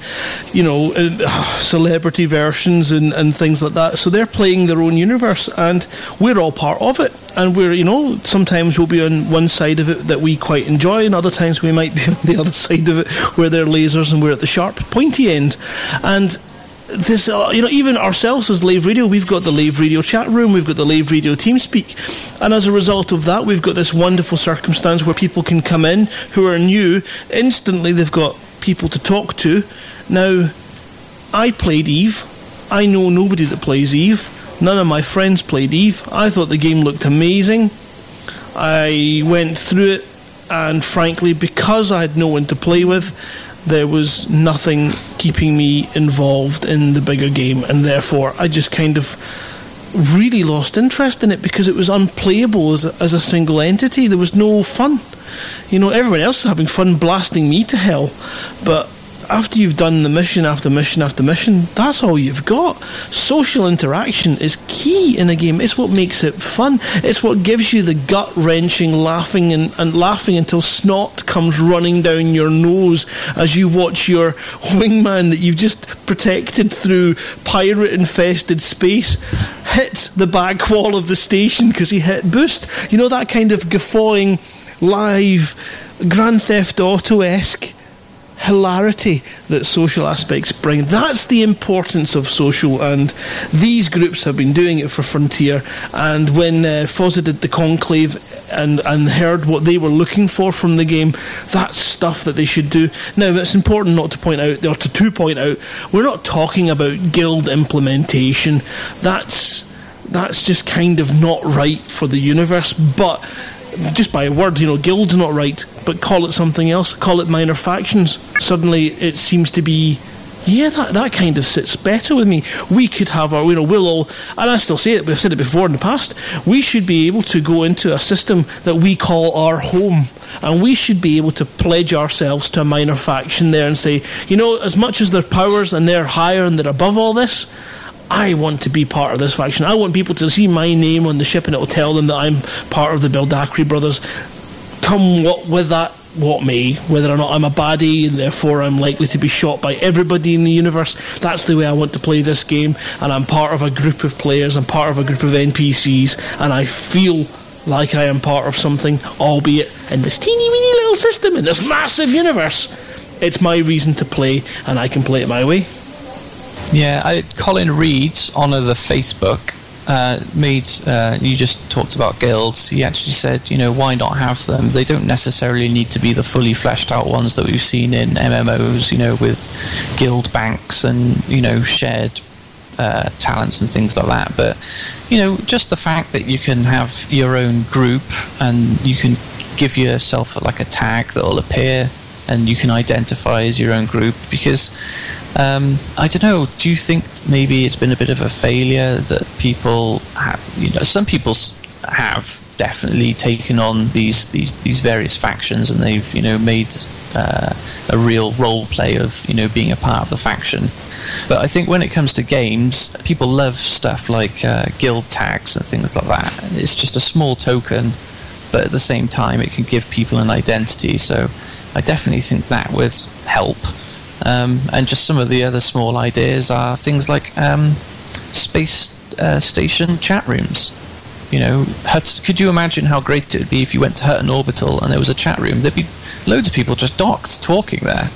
you know, uh, celebrity version and, and things like that. So they're playing their own universe, and we're all part of it. And we're, you know, sometimes we'll be on one side of it that we quite enjoy, and other times we might be on the other side of it where they're lasers and we're at the sharp, pointy end. And this, uh, you know, even ourselves as Lave Radio, we've got the Lave Radio chat room, we've got the Lave Radio TeamSpeak, and as a result of that, we've got this wonderful circumstance where people can come in who are new. Instantly, they've got people to talk to. Now, I played Eve. I know nobody that plays Eve. None of my friends played Eve. I thought the game looked amazing. I went through it, and frankly, because I had no one to play with, there was nothing keeping me involved in the bigger game, and therefore I just kind of really lost interest in it because it was unplayable as a, as a single entity. There was no fun. You know, everyone else was having fun blasting me to hell, but after you've done the mission after mission after mission, that's all you've got. Social interaction is key in a game. It's what makes it fun. It's what gives you the gut wrenching laughing and, and laughing until snot comes running down your nose as you watch your wingman that you've just protected through pirate infested space hit the back wall of the station because he hit boost. You know that kind of guffawing live Grand Theft Auto esque hilarity that social aspects bring. That's the importance of social, and these groups have been doing it for Frontier. And when uh, did the conclave and, and heard what they were looking for from the game, that's stuff that they should do. Now, it's important not to point out, or to, to point out, we're not talking about guild implementation. That's that's just kind of not right for the universe, but just by a word, you know, guild's not right, but call it something else, call it minor factions. Suddenly it seems to be yeah, that, that kind of sits better with me. We could have our, you know, we'll all, and I still say it, I've said it before in the past, we should be able to go into a system that we call our home, and we should be able to pledge ourselves to a minor faction there and say, you know, as much as their powers and they're higher and they're above all this, I want to be part of this faction. I want people to see my name on the ship and it'll tell them that I'm part of the Baldacri brothers. Come what with that what may, whether or not I'm a baddie and therefore I'm likely to be shot by everybody in the universe. That's the way I want to play this game, and I'm part of a group of players, I'm part of a group of NPCs, and I feel like I am part of something, albeit in this teeny weeny little system, in this massive universe. It's my reason to play, and I can play it my way. Yeah, I, Colin Reed on the Facebook uh, made. Uh, you just talked about guilds. He actually said, you know, why not have them? They don't necessarily need to be the fully fleshed out ones that we've seen in MMOs. You know, with guild banks and you know shared uh, talents and things like that. But you know, just the fact that you can have your own group and you can give yourself like a tag that will appear and you can identify as your own group because um, I don't know. Do you think maybe it's been a bit of a failure that people have? You know, some people have definitely taken on these these these various factions, and they've you know made uh, a real role play of you know being a part of the faction. But I think when it comes to games, people love stuff like uh, guild tags and things like that. It's just a small token, but at the same time, it can give people an identity. So I definitely think that would help. Um, and just some of the other small ideas are things like um, space uh, station chat rooms. You know, could you imagine how great it would be if you went to Hutton Orbital and there was a chat room? There'd be loads of people just docked talking there.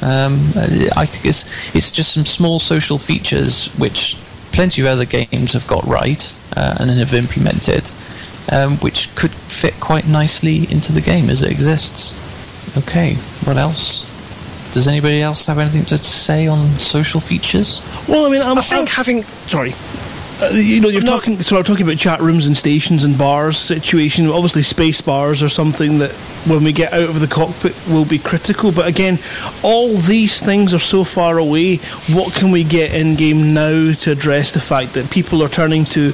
Um, I think it's it's just some small social features which plenty of other games have got right uh, and have implemented, um, which could fit quite nicely into the game as it exists. Okay, what else? Does anybody else have anything to say on social features? Well, I mean, I'm, I think I'm, having sorry. Uh, you know, you're no. talking. So I'm talking about chat rooms and stations and bars situation. Obviously, space bars are something that, when we get out of the cockpit, will be critical. But again, all these things are so far away. What can we get in game now to address the fact that people are turning to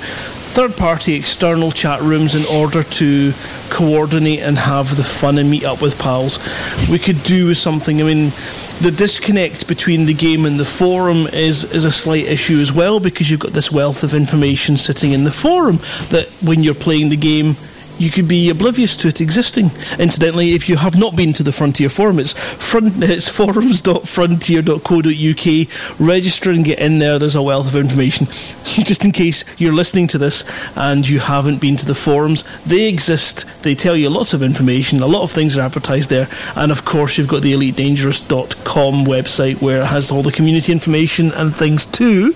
third party external chat rooms in order to coordinate and have the fun and meet up with pals. We could do something. I mean, the disconnect between the game and the forum is, is a slight issue as well because you've got this wealth of information sitting in the forum that when you're playing the game, you could be oblivious to it existing. Incidentally, if you have not been to the Frontier Forum, it's, front, it's forums.frontier.co.uk. Register and get in there. There's a wealth of information. Just in case you're listening to this and you haven't been to the forums, they exist. They tell you lots of information. A lot of things are advertised there. And of course, you've got the EliteDangerous.com website where it has all the community information and things too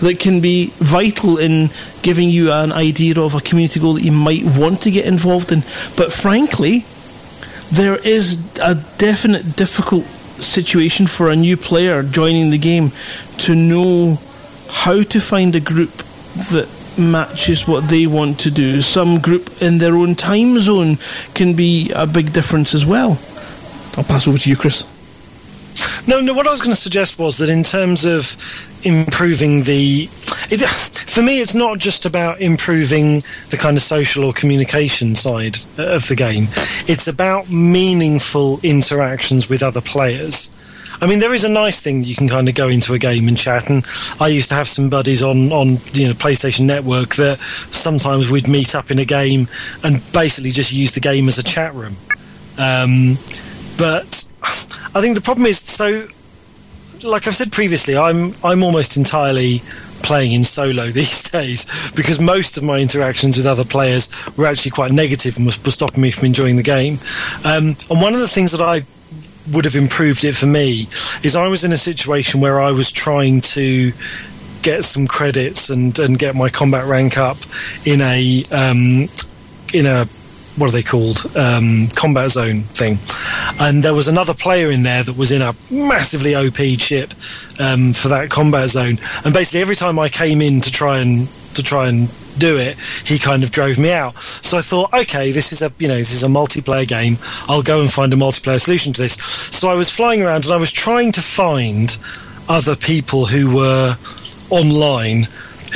that can be vital in giving you an idea of a community goal that you might want to get involved in. But frankly, there is a definite difficult situation for a new player joining the game to know how to find a group that matches what they want to do. Some group in their own time zone can be a big difference as well. I'll pass over to you, Chris. No, no. What I was going to suggest was that in terms of improving the, it, for me, it's not just about improving the kind of social or communication side of the game. It's about meaningful interactions with other players. I mean, there is a nice thing that you can kind of go into a game and chat. And I used to have some buddies on on you know PlayStation Network that sometimes we'd meet up in a game and basically just use the game as a chat room. Um, but I think the problem is so, like I've said previously, I'm I'm almost entirely playing in solo these days because most of my interactions with other players were actually quite negative and were stopping me from enjoying the game. Um, and one of the things that I would have improved it for me is I was in a situation where I was trying to get some credits and, and get my combat rank up in a um, in a what are they called? Um, combat zone thing. And there was another player in there that was in a massively op ship um, for that combat zone. And basically every time i came in to try and to try and do it he kind of drove me out. So i thought okay this is a you know this is a multiplayer game. I'll go and find a multiplayer solution to this. So i was flying around and i was trying to find other people who were online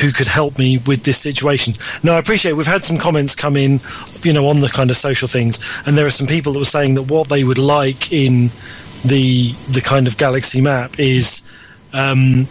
who could help me with this situation. Now, I appreciate we've had some comments come in, you know, on the kind of social things, and there are some people that were saying that what they would like in the the kind of galaxy map is um,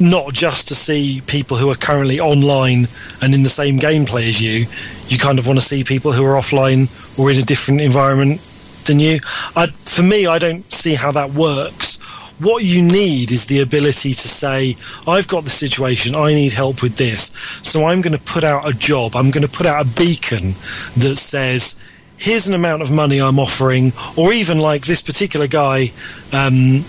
not just to see people who are currently online and in the same gameplay as you. You kind of want to see people who are offline or in a different environment than you. I, for me, I don't see how that works what you need is the ability to say, I've got the situation, I need help with this. So I'm going to put out a job, I'm going to put out a beacon that says, here's an amount of money I'm offering, or even like this particular guy. Um,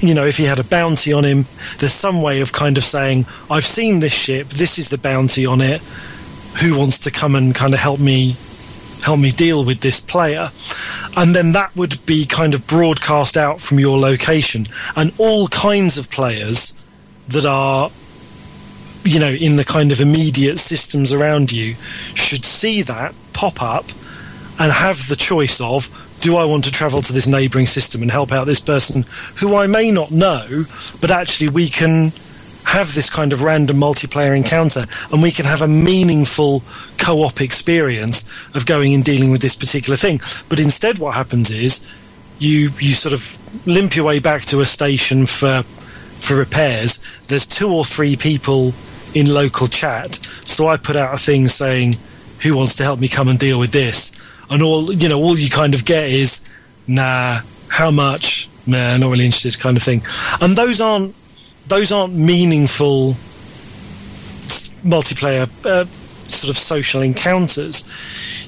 you know, if he had a bounty on him, there's some way of kind of saying, I've seen this ship, this is the bounty on it. Who wants to come and kind of help me help me deal with this player. And then that would be kind of broadcast out from your location. And all kinds of players that are, you know, in the kind of immediate systems around you should see that pop up and have the choice of do I want to travel to this neighbouring system and help out this person who I may not know, but actually we can have this kind of random multiplayer encounter and we can have a meaningful co-op experience of going and dealing with this particular thing. But instead what happens is you you sort of limp your way back to a station for for repairs. There's two or three people in local chat so i put out a thing saying who wants to help me come and deal with this? And all you know all you kind of get is nah how much? Nah not really interested kind of thing. And those aren't those aren't meaningful multiplayer uh, sort of social encounters.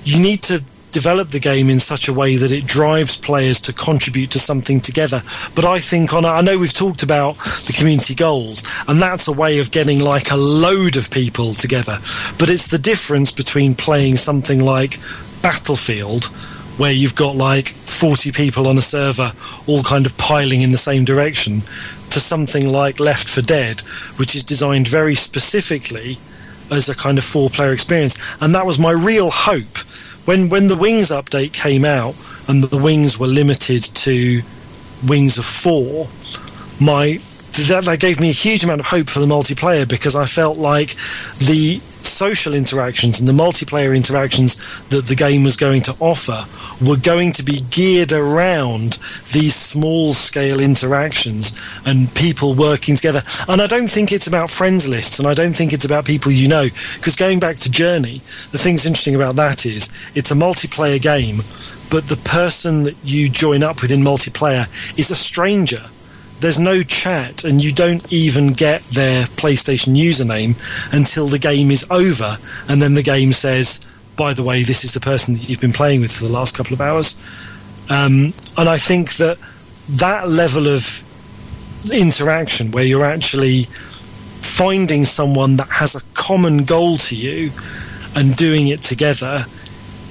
You need to develop the game in such a way that it drives players to contribute to something together. But I think on, I know we've talked about the community goals, and that's a way of getting like a load of people together. But it's the difference between playing something like Battlefield, where you've got like 40 people on a server all kind of piling in the same direction, to something like Left 4 Dead, which is designed very specifically as a kind of four player experience. And that was my real hope. When, when the Wings update came out and the Wings were limited to Wings of four, my that, that gave me a huge amount of hope for the multiplayer because I felt like the social interactions and the multiplayer interactions that the game was going to offer were going to be geared around these small scale interactions and people working together. And I don't think it's about friends lists and I don't think it's about people you know. Because going back to Journey, the thing's interesting about that is it's a multiplayer game, but the person that you join up with in multiplayer is a stranger there's no chat and you don't even get their PlayStation username until the game is over. And then the game says, by the way, this is the person that you've been playing with for the last couple of hours. Um, and I think that that level of interaction where you're actually finding someone that has a common goal to you and doing it together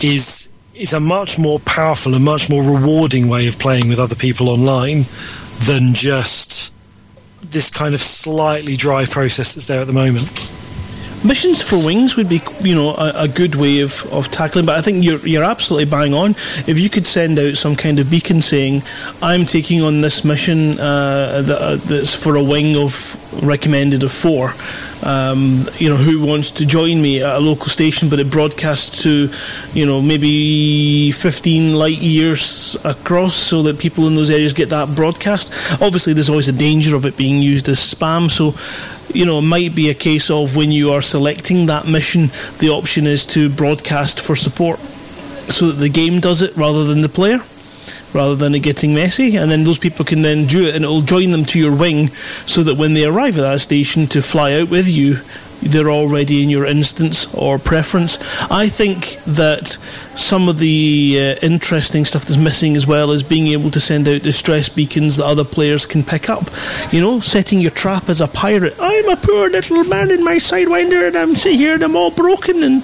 is is a much more powerful and much more rewarding way of playing with other people online than just this kind of slightly dry process that's there at the moment. Missions for wings would be, you know, a, a, good way of, of tackling. But I think you're you're absolutely bang on. If you could send out some kind of beacon saying, "I'm taking on this mission uh, that, uh, that's for a wing of recommended of four," um, you know, who wants to join me at a local station, but it broadcasts to, you know, maybe 15 light years across, so that people in those areas get that broadcast. Obviously, there's always a danger of it being used as spam. So you know, it might be a case of when you are selecting that mission, the option is to broadcast for support so that the game does it rather than the player. rather than it getting messy. And then those people can then do it and it'll join them to your wing so that when they arrive at that station to fly out with you, they're already in your instance or preference. I think that some of the uh, interesting stuff that's missing as well is being able to send out distress beacons that other players can pick up. You know, setting your trap as a pirate. I'm a poor little man in my sidewinder and I'm sitting here and I'm all broken and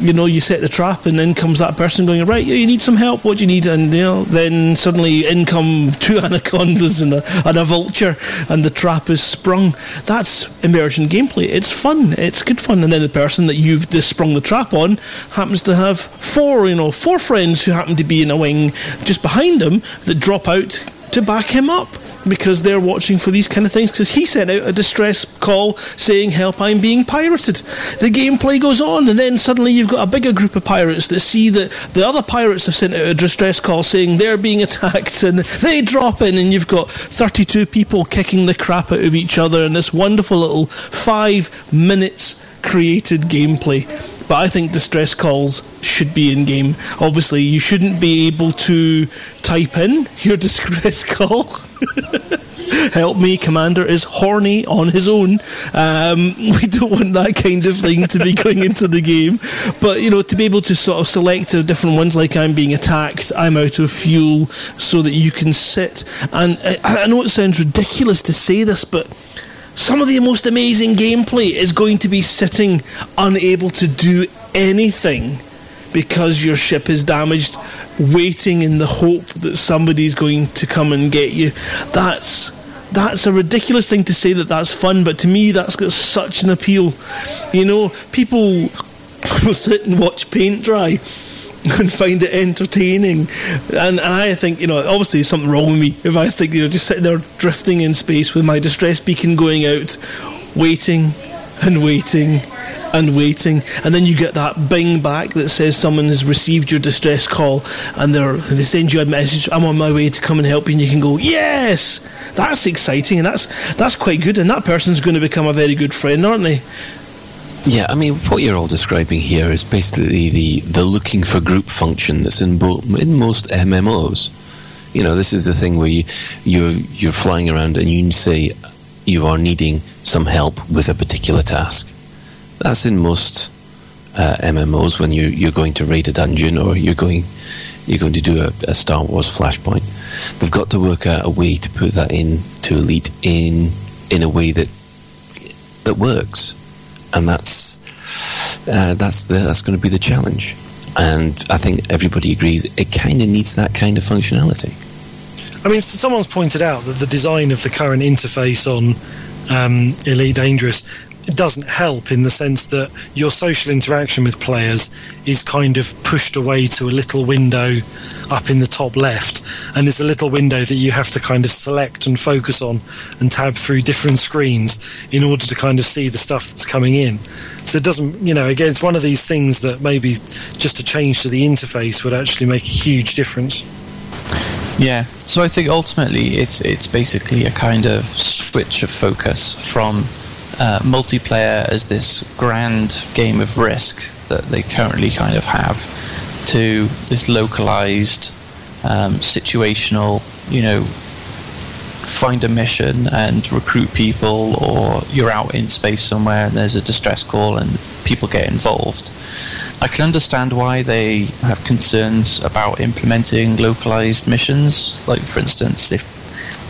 you know, you set the trap, and then comes that person going, right, you need some help. What do you need? And you know, then suddenly in come two anacondas and a, and a vulture, and the trap is sprung. That's immersion gameplay. It's fun. It's good fun. And then the person that you've just sprung the trap on happens to have four, you know, four friends who happen to be in a wing just behind them that drop out to back him up because they're watching for these kind of things. Because he sent out a distress call saying help I'm being pirated. The gameplay goes on and then suddenly you've got a bigger group of pirates that see that the other pirates have sent out a distress call saying they're being attacked and they drop in and you've got 32 people kicking the crap out of each other in this wonderful little five minutes created gameplay but I think distress calls should be in game. Obviously, you shouldn't be able to type in your distress call. Help me, Commander is horny on his own. Um, we don't want that kind of thing to be going into the game. But, you know, to be able to sort of select different ones, like I'm being attacked, I'm out of fuel, so that you can sit. And I, I know it sounds ridiculous to say this, but some of the most amazing gameplay is going to be sitting unable to do anything because your ship is damaged, waiting in the hope that somebody's going to come and get you. That's that's a ridiculous thing to say that that's fun, but to me that's got such an appeal. You know, people will sit and watch paint dry and find it entertaining. And, and I think, you know, obviously there's something wrong with me if I think, you know, just sitting there drifting in space with my distress beacon going out, waiting and waiting and waiting, and then you get that bing back that says someone has received your distress call, and they they send you a message. I'm on my way to come and help you, and you can go, yes, that's exciting, and that's that's quite good, and that person's going to become a very good friend, aren't they? Yeah, I mean, what you're all describing here is basically the, the looking for group function that's in, bo- in most MMOs. You know, this is the thing where you, you're, you're flying around and you say you are needing some help with a particular task. That's in most uh, MMOs when you, you're going to raid a dungeon or you're going, you're going to do a, a Star Wars flashpoint. They've got to work out a way to put that in to Elite in, in a way that, that works and that's uh, that's the, that's going to be the challenge. And I think everybody agrees it kind of needs that kind of functionality. I mean, someone's pointed out that the design of the current interface on um, Elite Dangerous doesn't help in the sense that your social interaction with players is kind of pushed away to a little window up in the top left. And it's a little window that you have to kind of select and focus on and tab through different screens in order to kind of see the stuff that's coming in. So it doesn't you know again it's one of these things that maybe just a change to the interface would actually make a huge difference. Yeah, so I think ultimately it's it's basically a kind of switch of focus from uh, multiplayer as this grand game of risk that they currently kind of have to this localized um, situational you know find a mission and recruit people or you're out in space somewhere and there's a distress call and people get involved. I can understand why they have concerns about implementing localized missions. Like for instance if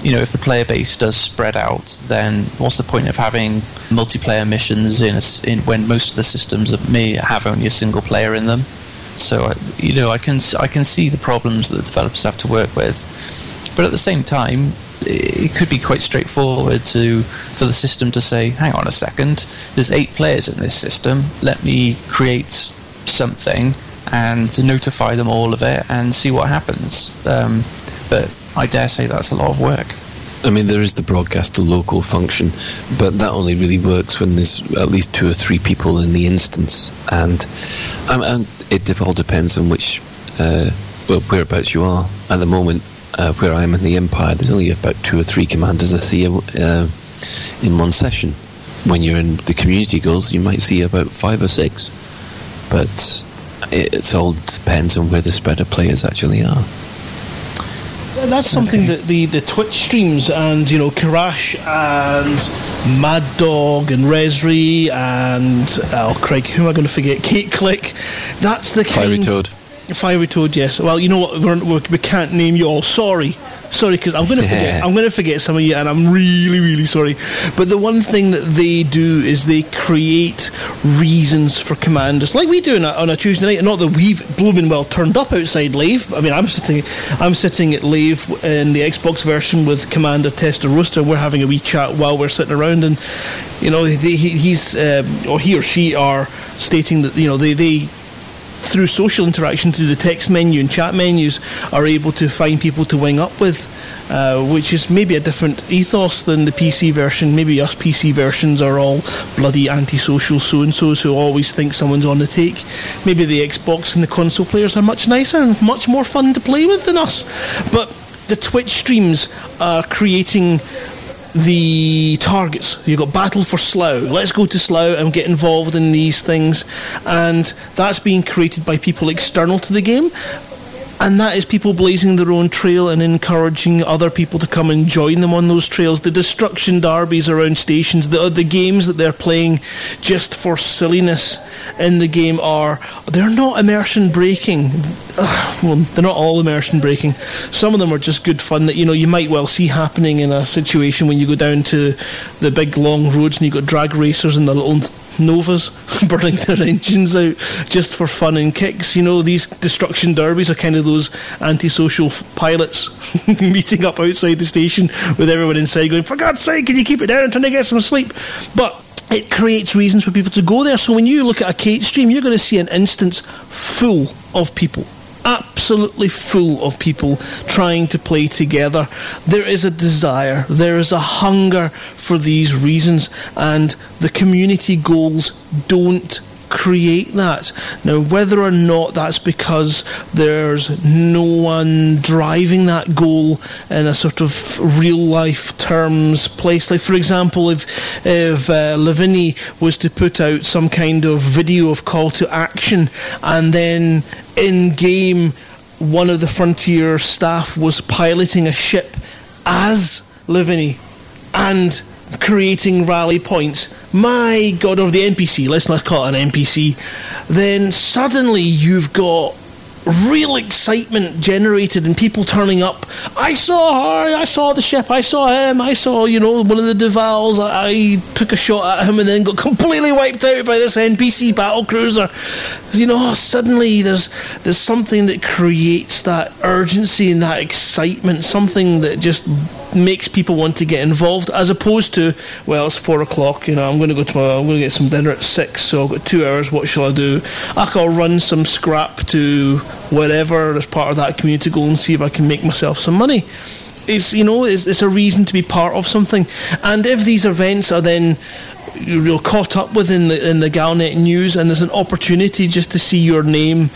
you know, if the player base does spread out, then what's the point of having multiplayer missions in, a, in when most of the systems may have only a single player in them? So, you know, I can I can see the problems that the developers have to work with, but at the same time, it could be quite straightforward to for the system to say, "Hang on a second, there's eight players in this system. Let me create something and notify them all of it and see what happens." Um, but I dare say that's a lot of work. I mean, there is the broadcast to local function, but that only really works when there's at least two or three people in the instance, and, um, and it all depends on which uh, whereabouts you are. At the moment, uh, where I am in the Empire, there's only about two or three commanders I see uh, in one session. When you're in the community goals, you might see about five or six, but it, it all depends on where the spread of players actually are. That's something that the, the Twitch streams and you know Karash and Mad Dog and Resri and oh Craig, who am I going to forget? Kate Click. That's the kind. Fiery Toad. Fiery Toad, yes. Well, you know what? We're, we can not name you all. Sorry. Sorry, because I'm going to forget. I'm going to forget some of you, and I'm really, really sorry. But the one thing that they do is they create reasons for commanders, like we do on a, on a Tuesday night. Not that we've blooming well turned up outside Lave. I mean, I'm sitting, I'm sitting at Lave in the Xbox version with Commander Tester Rooster. We're having a wee chat while we're sitting around, and you know, he, he's um, or he or she are stating that you know they they through social interaction, through the text menu and chat menus, are able to find people to wing up with. Uh, which is maybe a different ethos than the PC version. Maybe us PC versions are all bloody antisocial so and so's who always think someone's on the take. Maybe the Xbox and the console players are much nicer and much more fun to play with than us. But the Twitch streams are creating the targets. You've got Battle for Slough. Let's go to Slough and get involved in these things. And that's being created by people external to the game and that is people blazing their own trail and encouraging other people to come and join them on those trails. The destruction derbies around stations, the the games that they're playing just for silliness in the game are they're not immersion breaking. well, they're not all immersion breaking. Some of them are just good fun that you know you might well see happening in a situation when you go down to the big long roads and you've got drag racers and the little Novas burning their engines out just for fun and kicks. You know, these destruction derbies are kind of those antisocial pilots meeting up outside the station with everyone inside going, For God's sake, can you keep it down? I'm trying to get some sleep. But it creates reasons for people to go there. So when you look at a Kate stream, you're going to see an instance full of people absolutely full of people trying to play together. There is a desire, there is a hunger for these reasons, and the community goals don't create that. Now, whether or not that's because there's no one driving that goal in a sort of real life terms place, like for example, if if uh, was to put out some kind of video of call to action, and then in game, one of the frontier staff was piloting a ship as Lavigny and creating rally points, my god, of the NPC, let's not call it an NPC, then suddenly you've got real excitement generated and people turning up. I saw her, I saw the ship, I saw him, I saw, you know, one of the Duvals. I, I took a shot at him and then got completely wiped out by this NPC battle cruiser. You know, suddenly there's there's something that creates that urgency and that excitement, something that just makes people want to get involved, as opposed to, well, it's four o'clock. You know, I'm going to go to my, I'm going to get some dinner at six, so I've got two hours. What shall I do? I'll run some scrap to whatever as part of that community goal and see if I can make myself some money. It's you know, it's, it's a reason to be part of something. And if these events are then you're caught up with in the in the Galnet news, and there's an opportunity just to see your name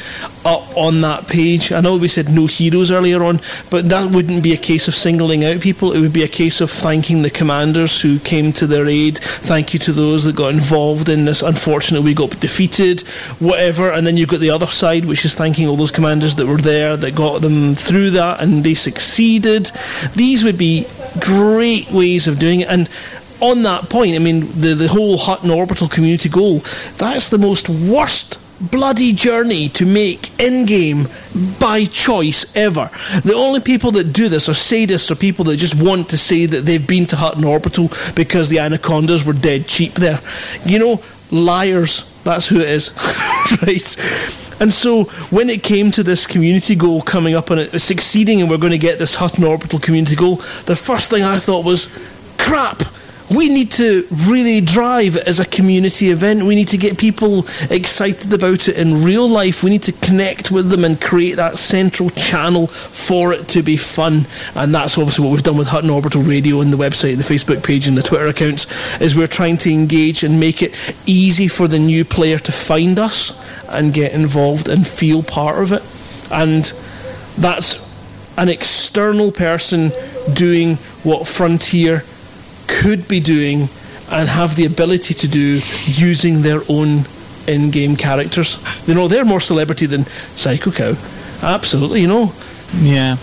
up on that page. I know we said no heroes earlier on, but that wouldn't be a case of singling out people. It would be a case of thanking the commanders who came to their aid. Thank you to those that got involved in this. Unfortunately, we got defeated, whatever. And then you've got the other side, which is thanking all those commanders that were there that got them through that, and they succeeded. These would be great ways of doing it, and on that point, I mean, the, the whole Hutton orbital community goal, that's the most worst bloody journey to make in game by choice ever. The only people that do this are sadists or people that just want to say that they've been to Hutton Orbital because the anacondas were dead cheap there. You know, liars. That's who it is. right? And so when it came to this community goal coming up and it succeeding and we're going to get this Hutton Orbital community goal, the first thing I thought was, crap we need to really drive as a community event. We need to get people excited about it in real life. We need to connect with them and create that central channel for it to be fun. And that's obviously what we've done with Hutton Orbital Radio and the website, the Facebook page, and the Twitter accounts. Is we're trying to engage and make it easy for the new player to find us and get involved and feel part of it. And that's an external person doing what Frontier could be doing and have the ability to do using their own in-game characters. You know, they're more celebrity than Psycho Cow. Absolutely, you know. Yeah.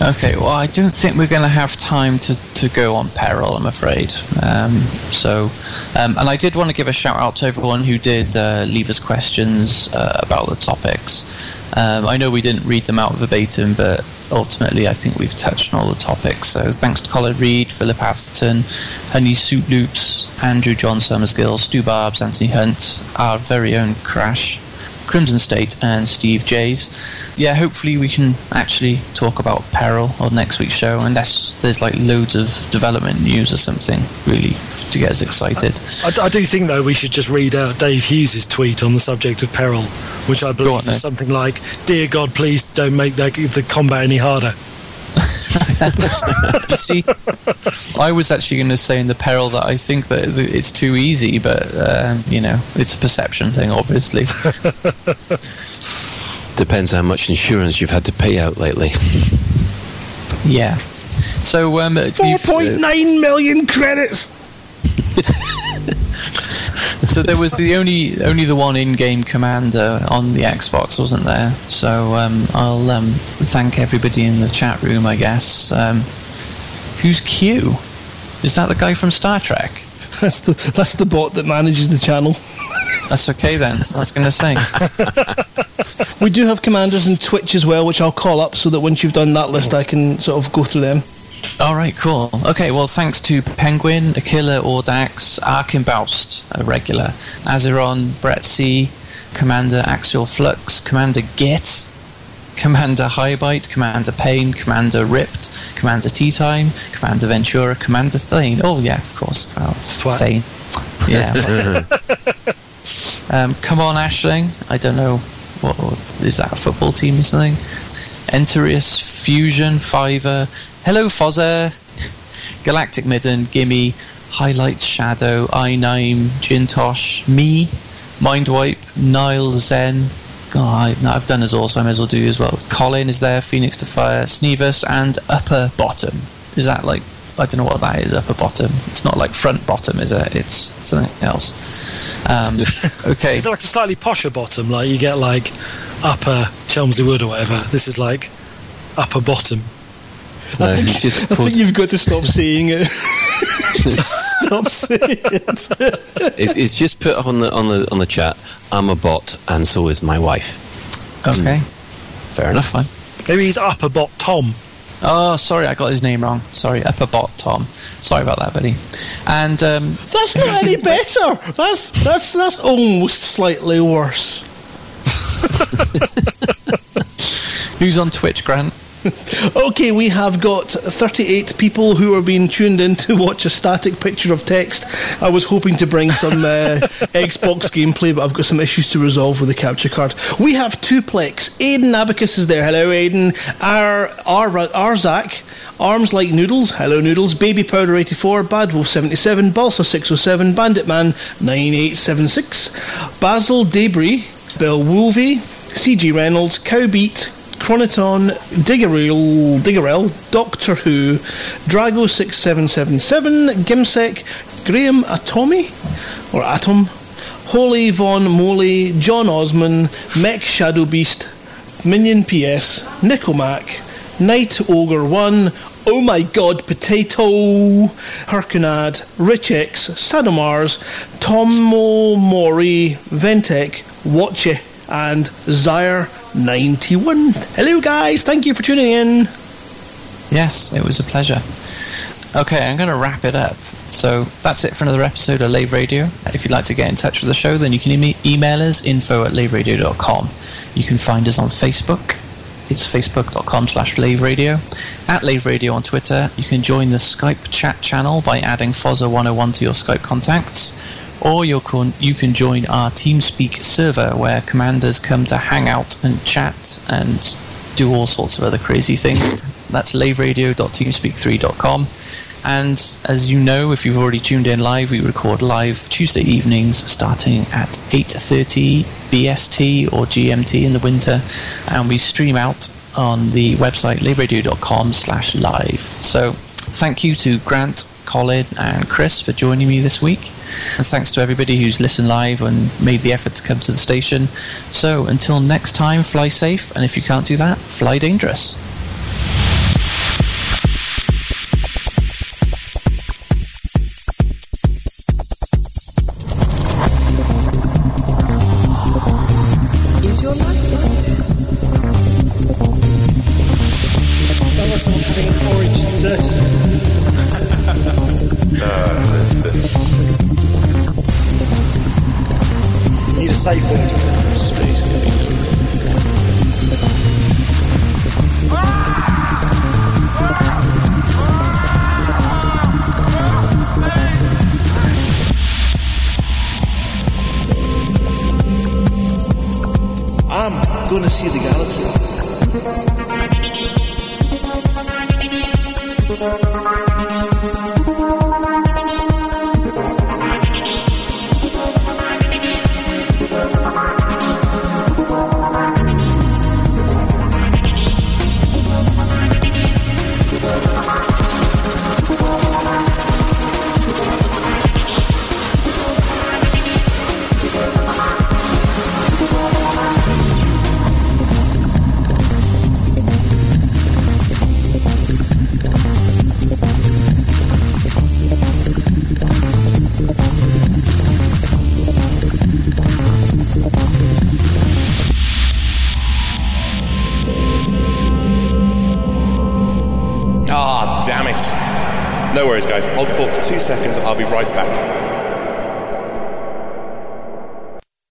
Okay, well, I don't think we're going to have time to, to go on peril, I'm afraid. Um, so, um, and I did want to give a shout out to everyone who did uh, leave us questions uh, about the topics. Um, I know we didn't read them out verbatim, but ultimately I think we've touched on all the topics. So thanks to Colin Reed, Philip Atherton, Honey Suit Loops, Andrew John Summersgill, Stu Barbs, Anthony Hunt, our very own Crash, Crimson State and Steve Jays. Yeah, hopefully we can actually talk about Peril on next week's show, unless there's like loads of development news or something really to get us excited. I, I do think though we should just read out Dave Hughes' tweet on the subject of Peril, which I believe on, is something like, "Dear God, please don't make the, the combat any harder." you see, I was actually going to say in the peril that I think that it's too easy, but um, you know, it's a perception thing, obviously. Depends how much insurance you've had to pay out lately. yeah. So, um, Four you've, uh, point nine million credits. so there was the only only the one in-game commander on the Xbox, wasn't there? So um, I'll um, thank everybody in the chat room, I guess. Um, who's Q? Is that the guy from Star Trek? That's the that's the bot that manages the channel. That's okay then. I was going to say. We do have commanders in Twitch as well, which I'll call up so that once you've done that list, I can sort of go through them. All right, cool. Okay, well, thanks to Penguin, Aquila, Audax, Arkenbaust, a regular, Azeron, Brett C, Commander Axial Flux, Commander Git, Commander Highbite, Commander Pain, Commander Ripped, Commander Tea Time, Commander Ventura, Commander Thane. Oh, yeah, of course. Well, Twat. Thane. Yeah. um, come on, Aisling. I don't know. What, what is that? A football team or something? Enterius, Fusion, Fiver. Hello, Fozza. Galactic Midden, Gimme, Highlight Shadow, I9, Jintosh, me, Mindwipe, Nile Zen. God, no, I've done as all, so I may as well do as well. Colin is there, Phoenix to Fire, Sneevus, and Upper Bottom. Is that like I don't know what that is. Upper bottom. It's not like front bottom, is it? It's something else. Um, okay. It's like a slightly posher bottom, like you get like upper Chelmsley Wood or whatever. This is like upper bottom. No, he's just I think you've got to stop saying it. stop saying it. it's, it's just put on the on the on the chat. I'm a bot, and so is my wife. Okay. Fair enough. Fine. Maybe he's upper bot Tom. Oh, sorry, I got his name wrong. Sorry, Upper Bot Tom. Sorry about that, buddy. And um, That's not any better. That's that's that's almost slightly worse. who's on Twitch, Grant? Okay, we have got 38 people who are being tuned in to watch a static picture of text. I was hoping to bring some uh, Xbox gameplay, but I've got some issues to resolve with the capture card. We have Tuplex. Aiden Abacus is there. Hello, Aiden. Our, our, Arzak. Arms Like Noodles. Hello, Noodles. Baby Powder 84. Bad Wolf 77. Balsa 607. Bandit Man 9876. Basil Debris. Bill Woolvey. CG Reynolds. Cowbeat. Chroniton, Diggerel, Diggerel, Doctor Who, Drago6777, Gimsec, Graham Atomy, or Atom, Holy Von Moley, John Osman, Mech Shadow Beast, Minion PS, Nicomac, Night Ogre 1, Oh My God Potato, Herkunad, Rich X, Sadomars, Tomo Mori, Ventec, Watche, and Zyre91. Hello, guys. Thank you for tuning in. Yes, it was a pleasure. Okay, I'm going to wrap it up. So that's it for another episode of Lave Radio. If you'd like to get in touch with the show, then you can email us info at laveradio.com. You can find us on Facebook. It's facebook.com slash Lave Radio. At Lave Radio on Twitter. You can join the Skype chat channel by adding Fozza101 to your Skype contacts. Or you can, you can join our TeamSpeak server where commanders come to hang out and chat and do all sorts of other crazy things. That's laveradio.teamspeak3.com. And as you know, if you've already tuned in live, we record live Tuesday evenings starting at 8.30 BST or GMT in the winter. And we stream out on the website laveradio.com slash live. So thank you to Grant, Colin and Chris for joining me this week. And thanks to everybody who's listened live and made the effort to come to the station. So until next time, fly safe. And if you can't do that, fly dangerous.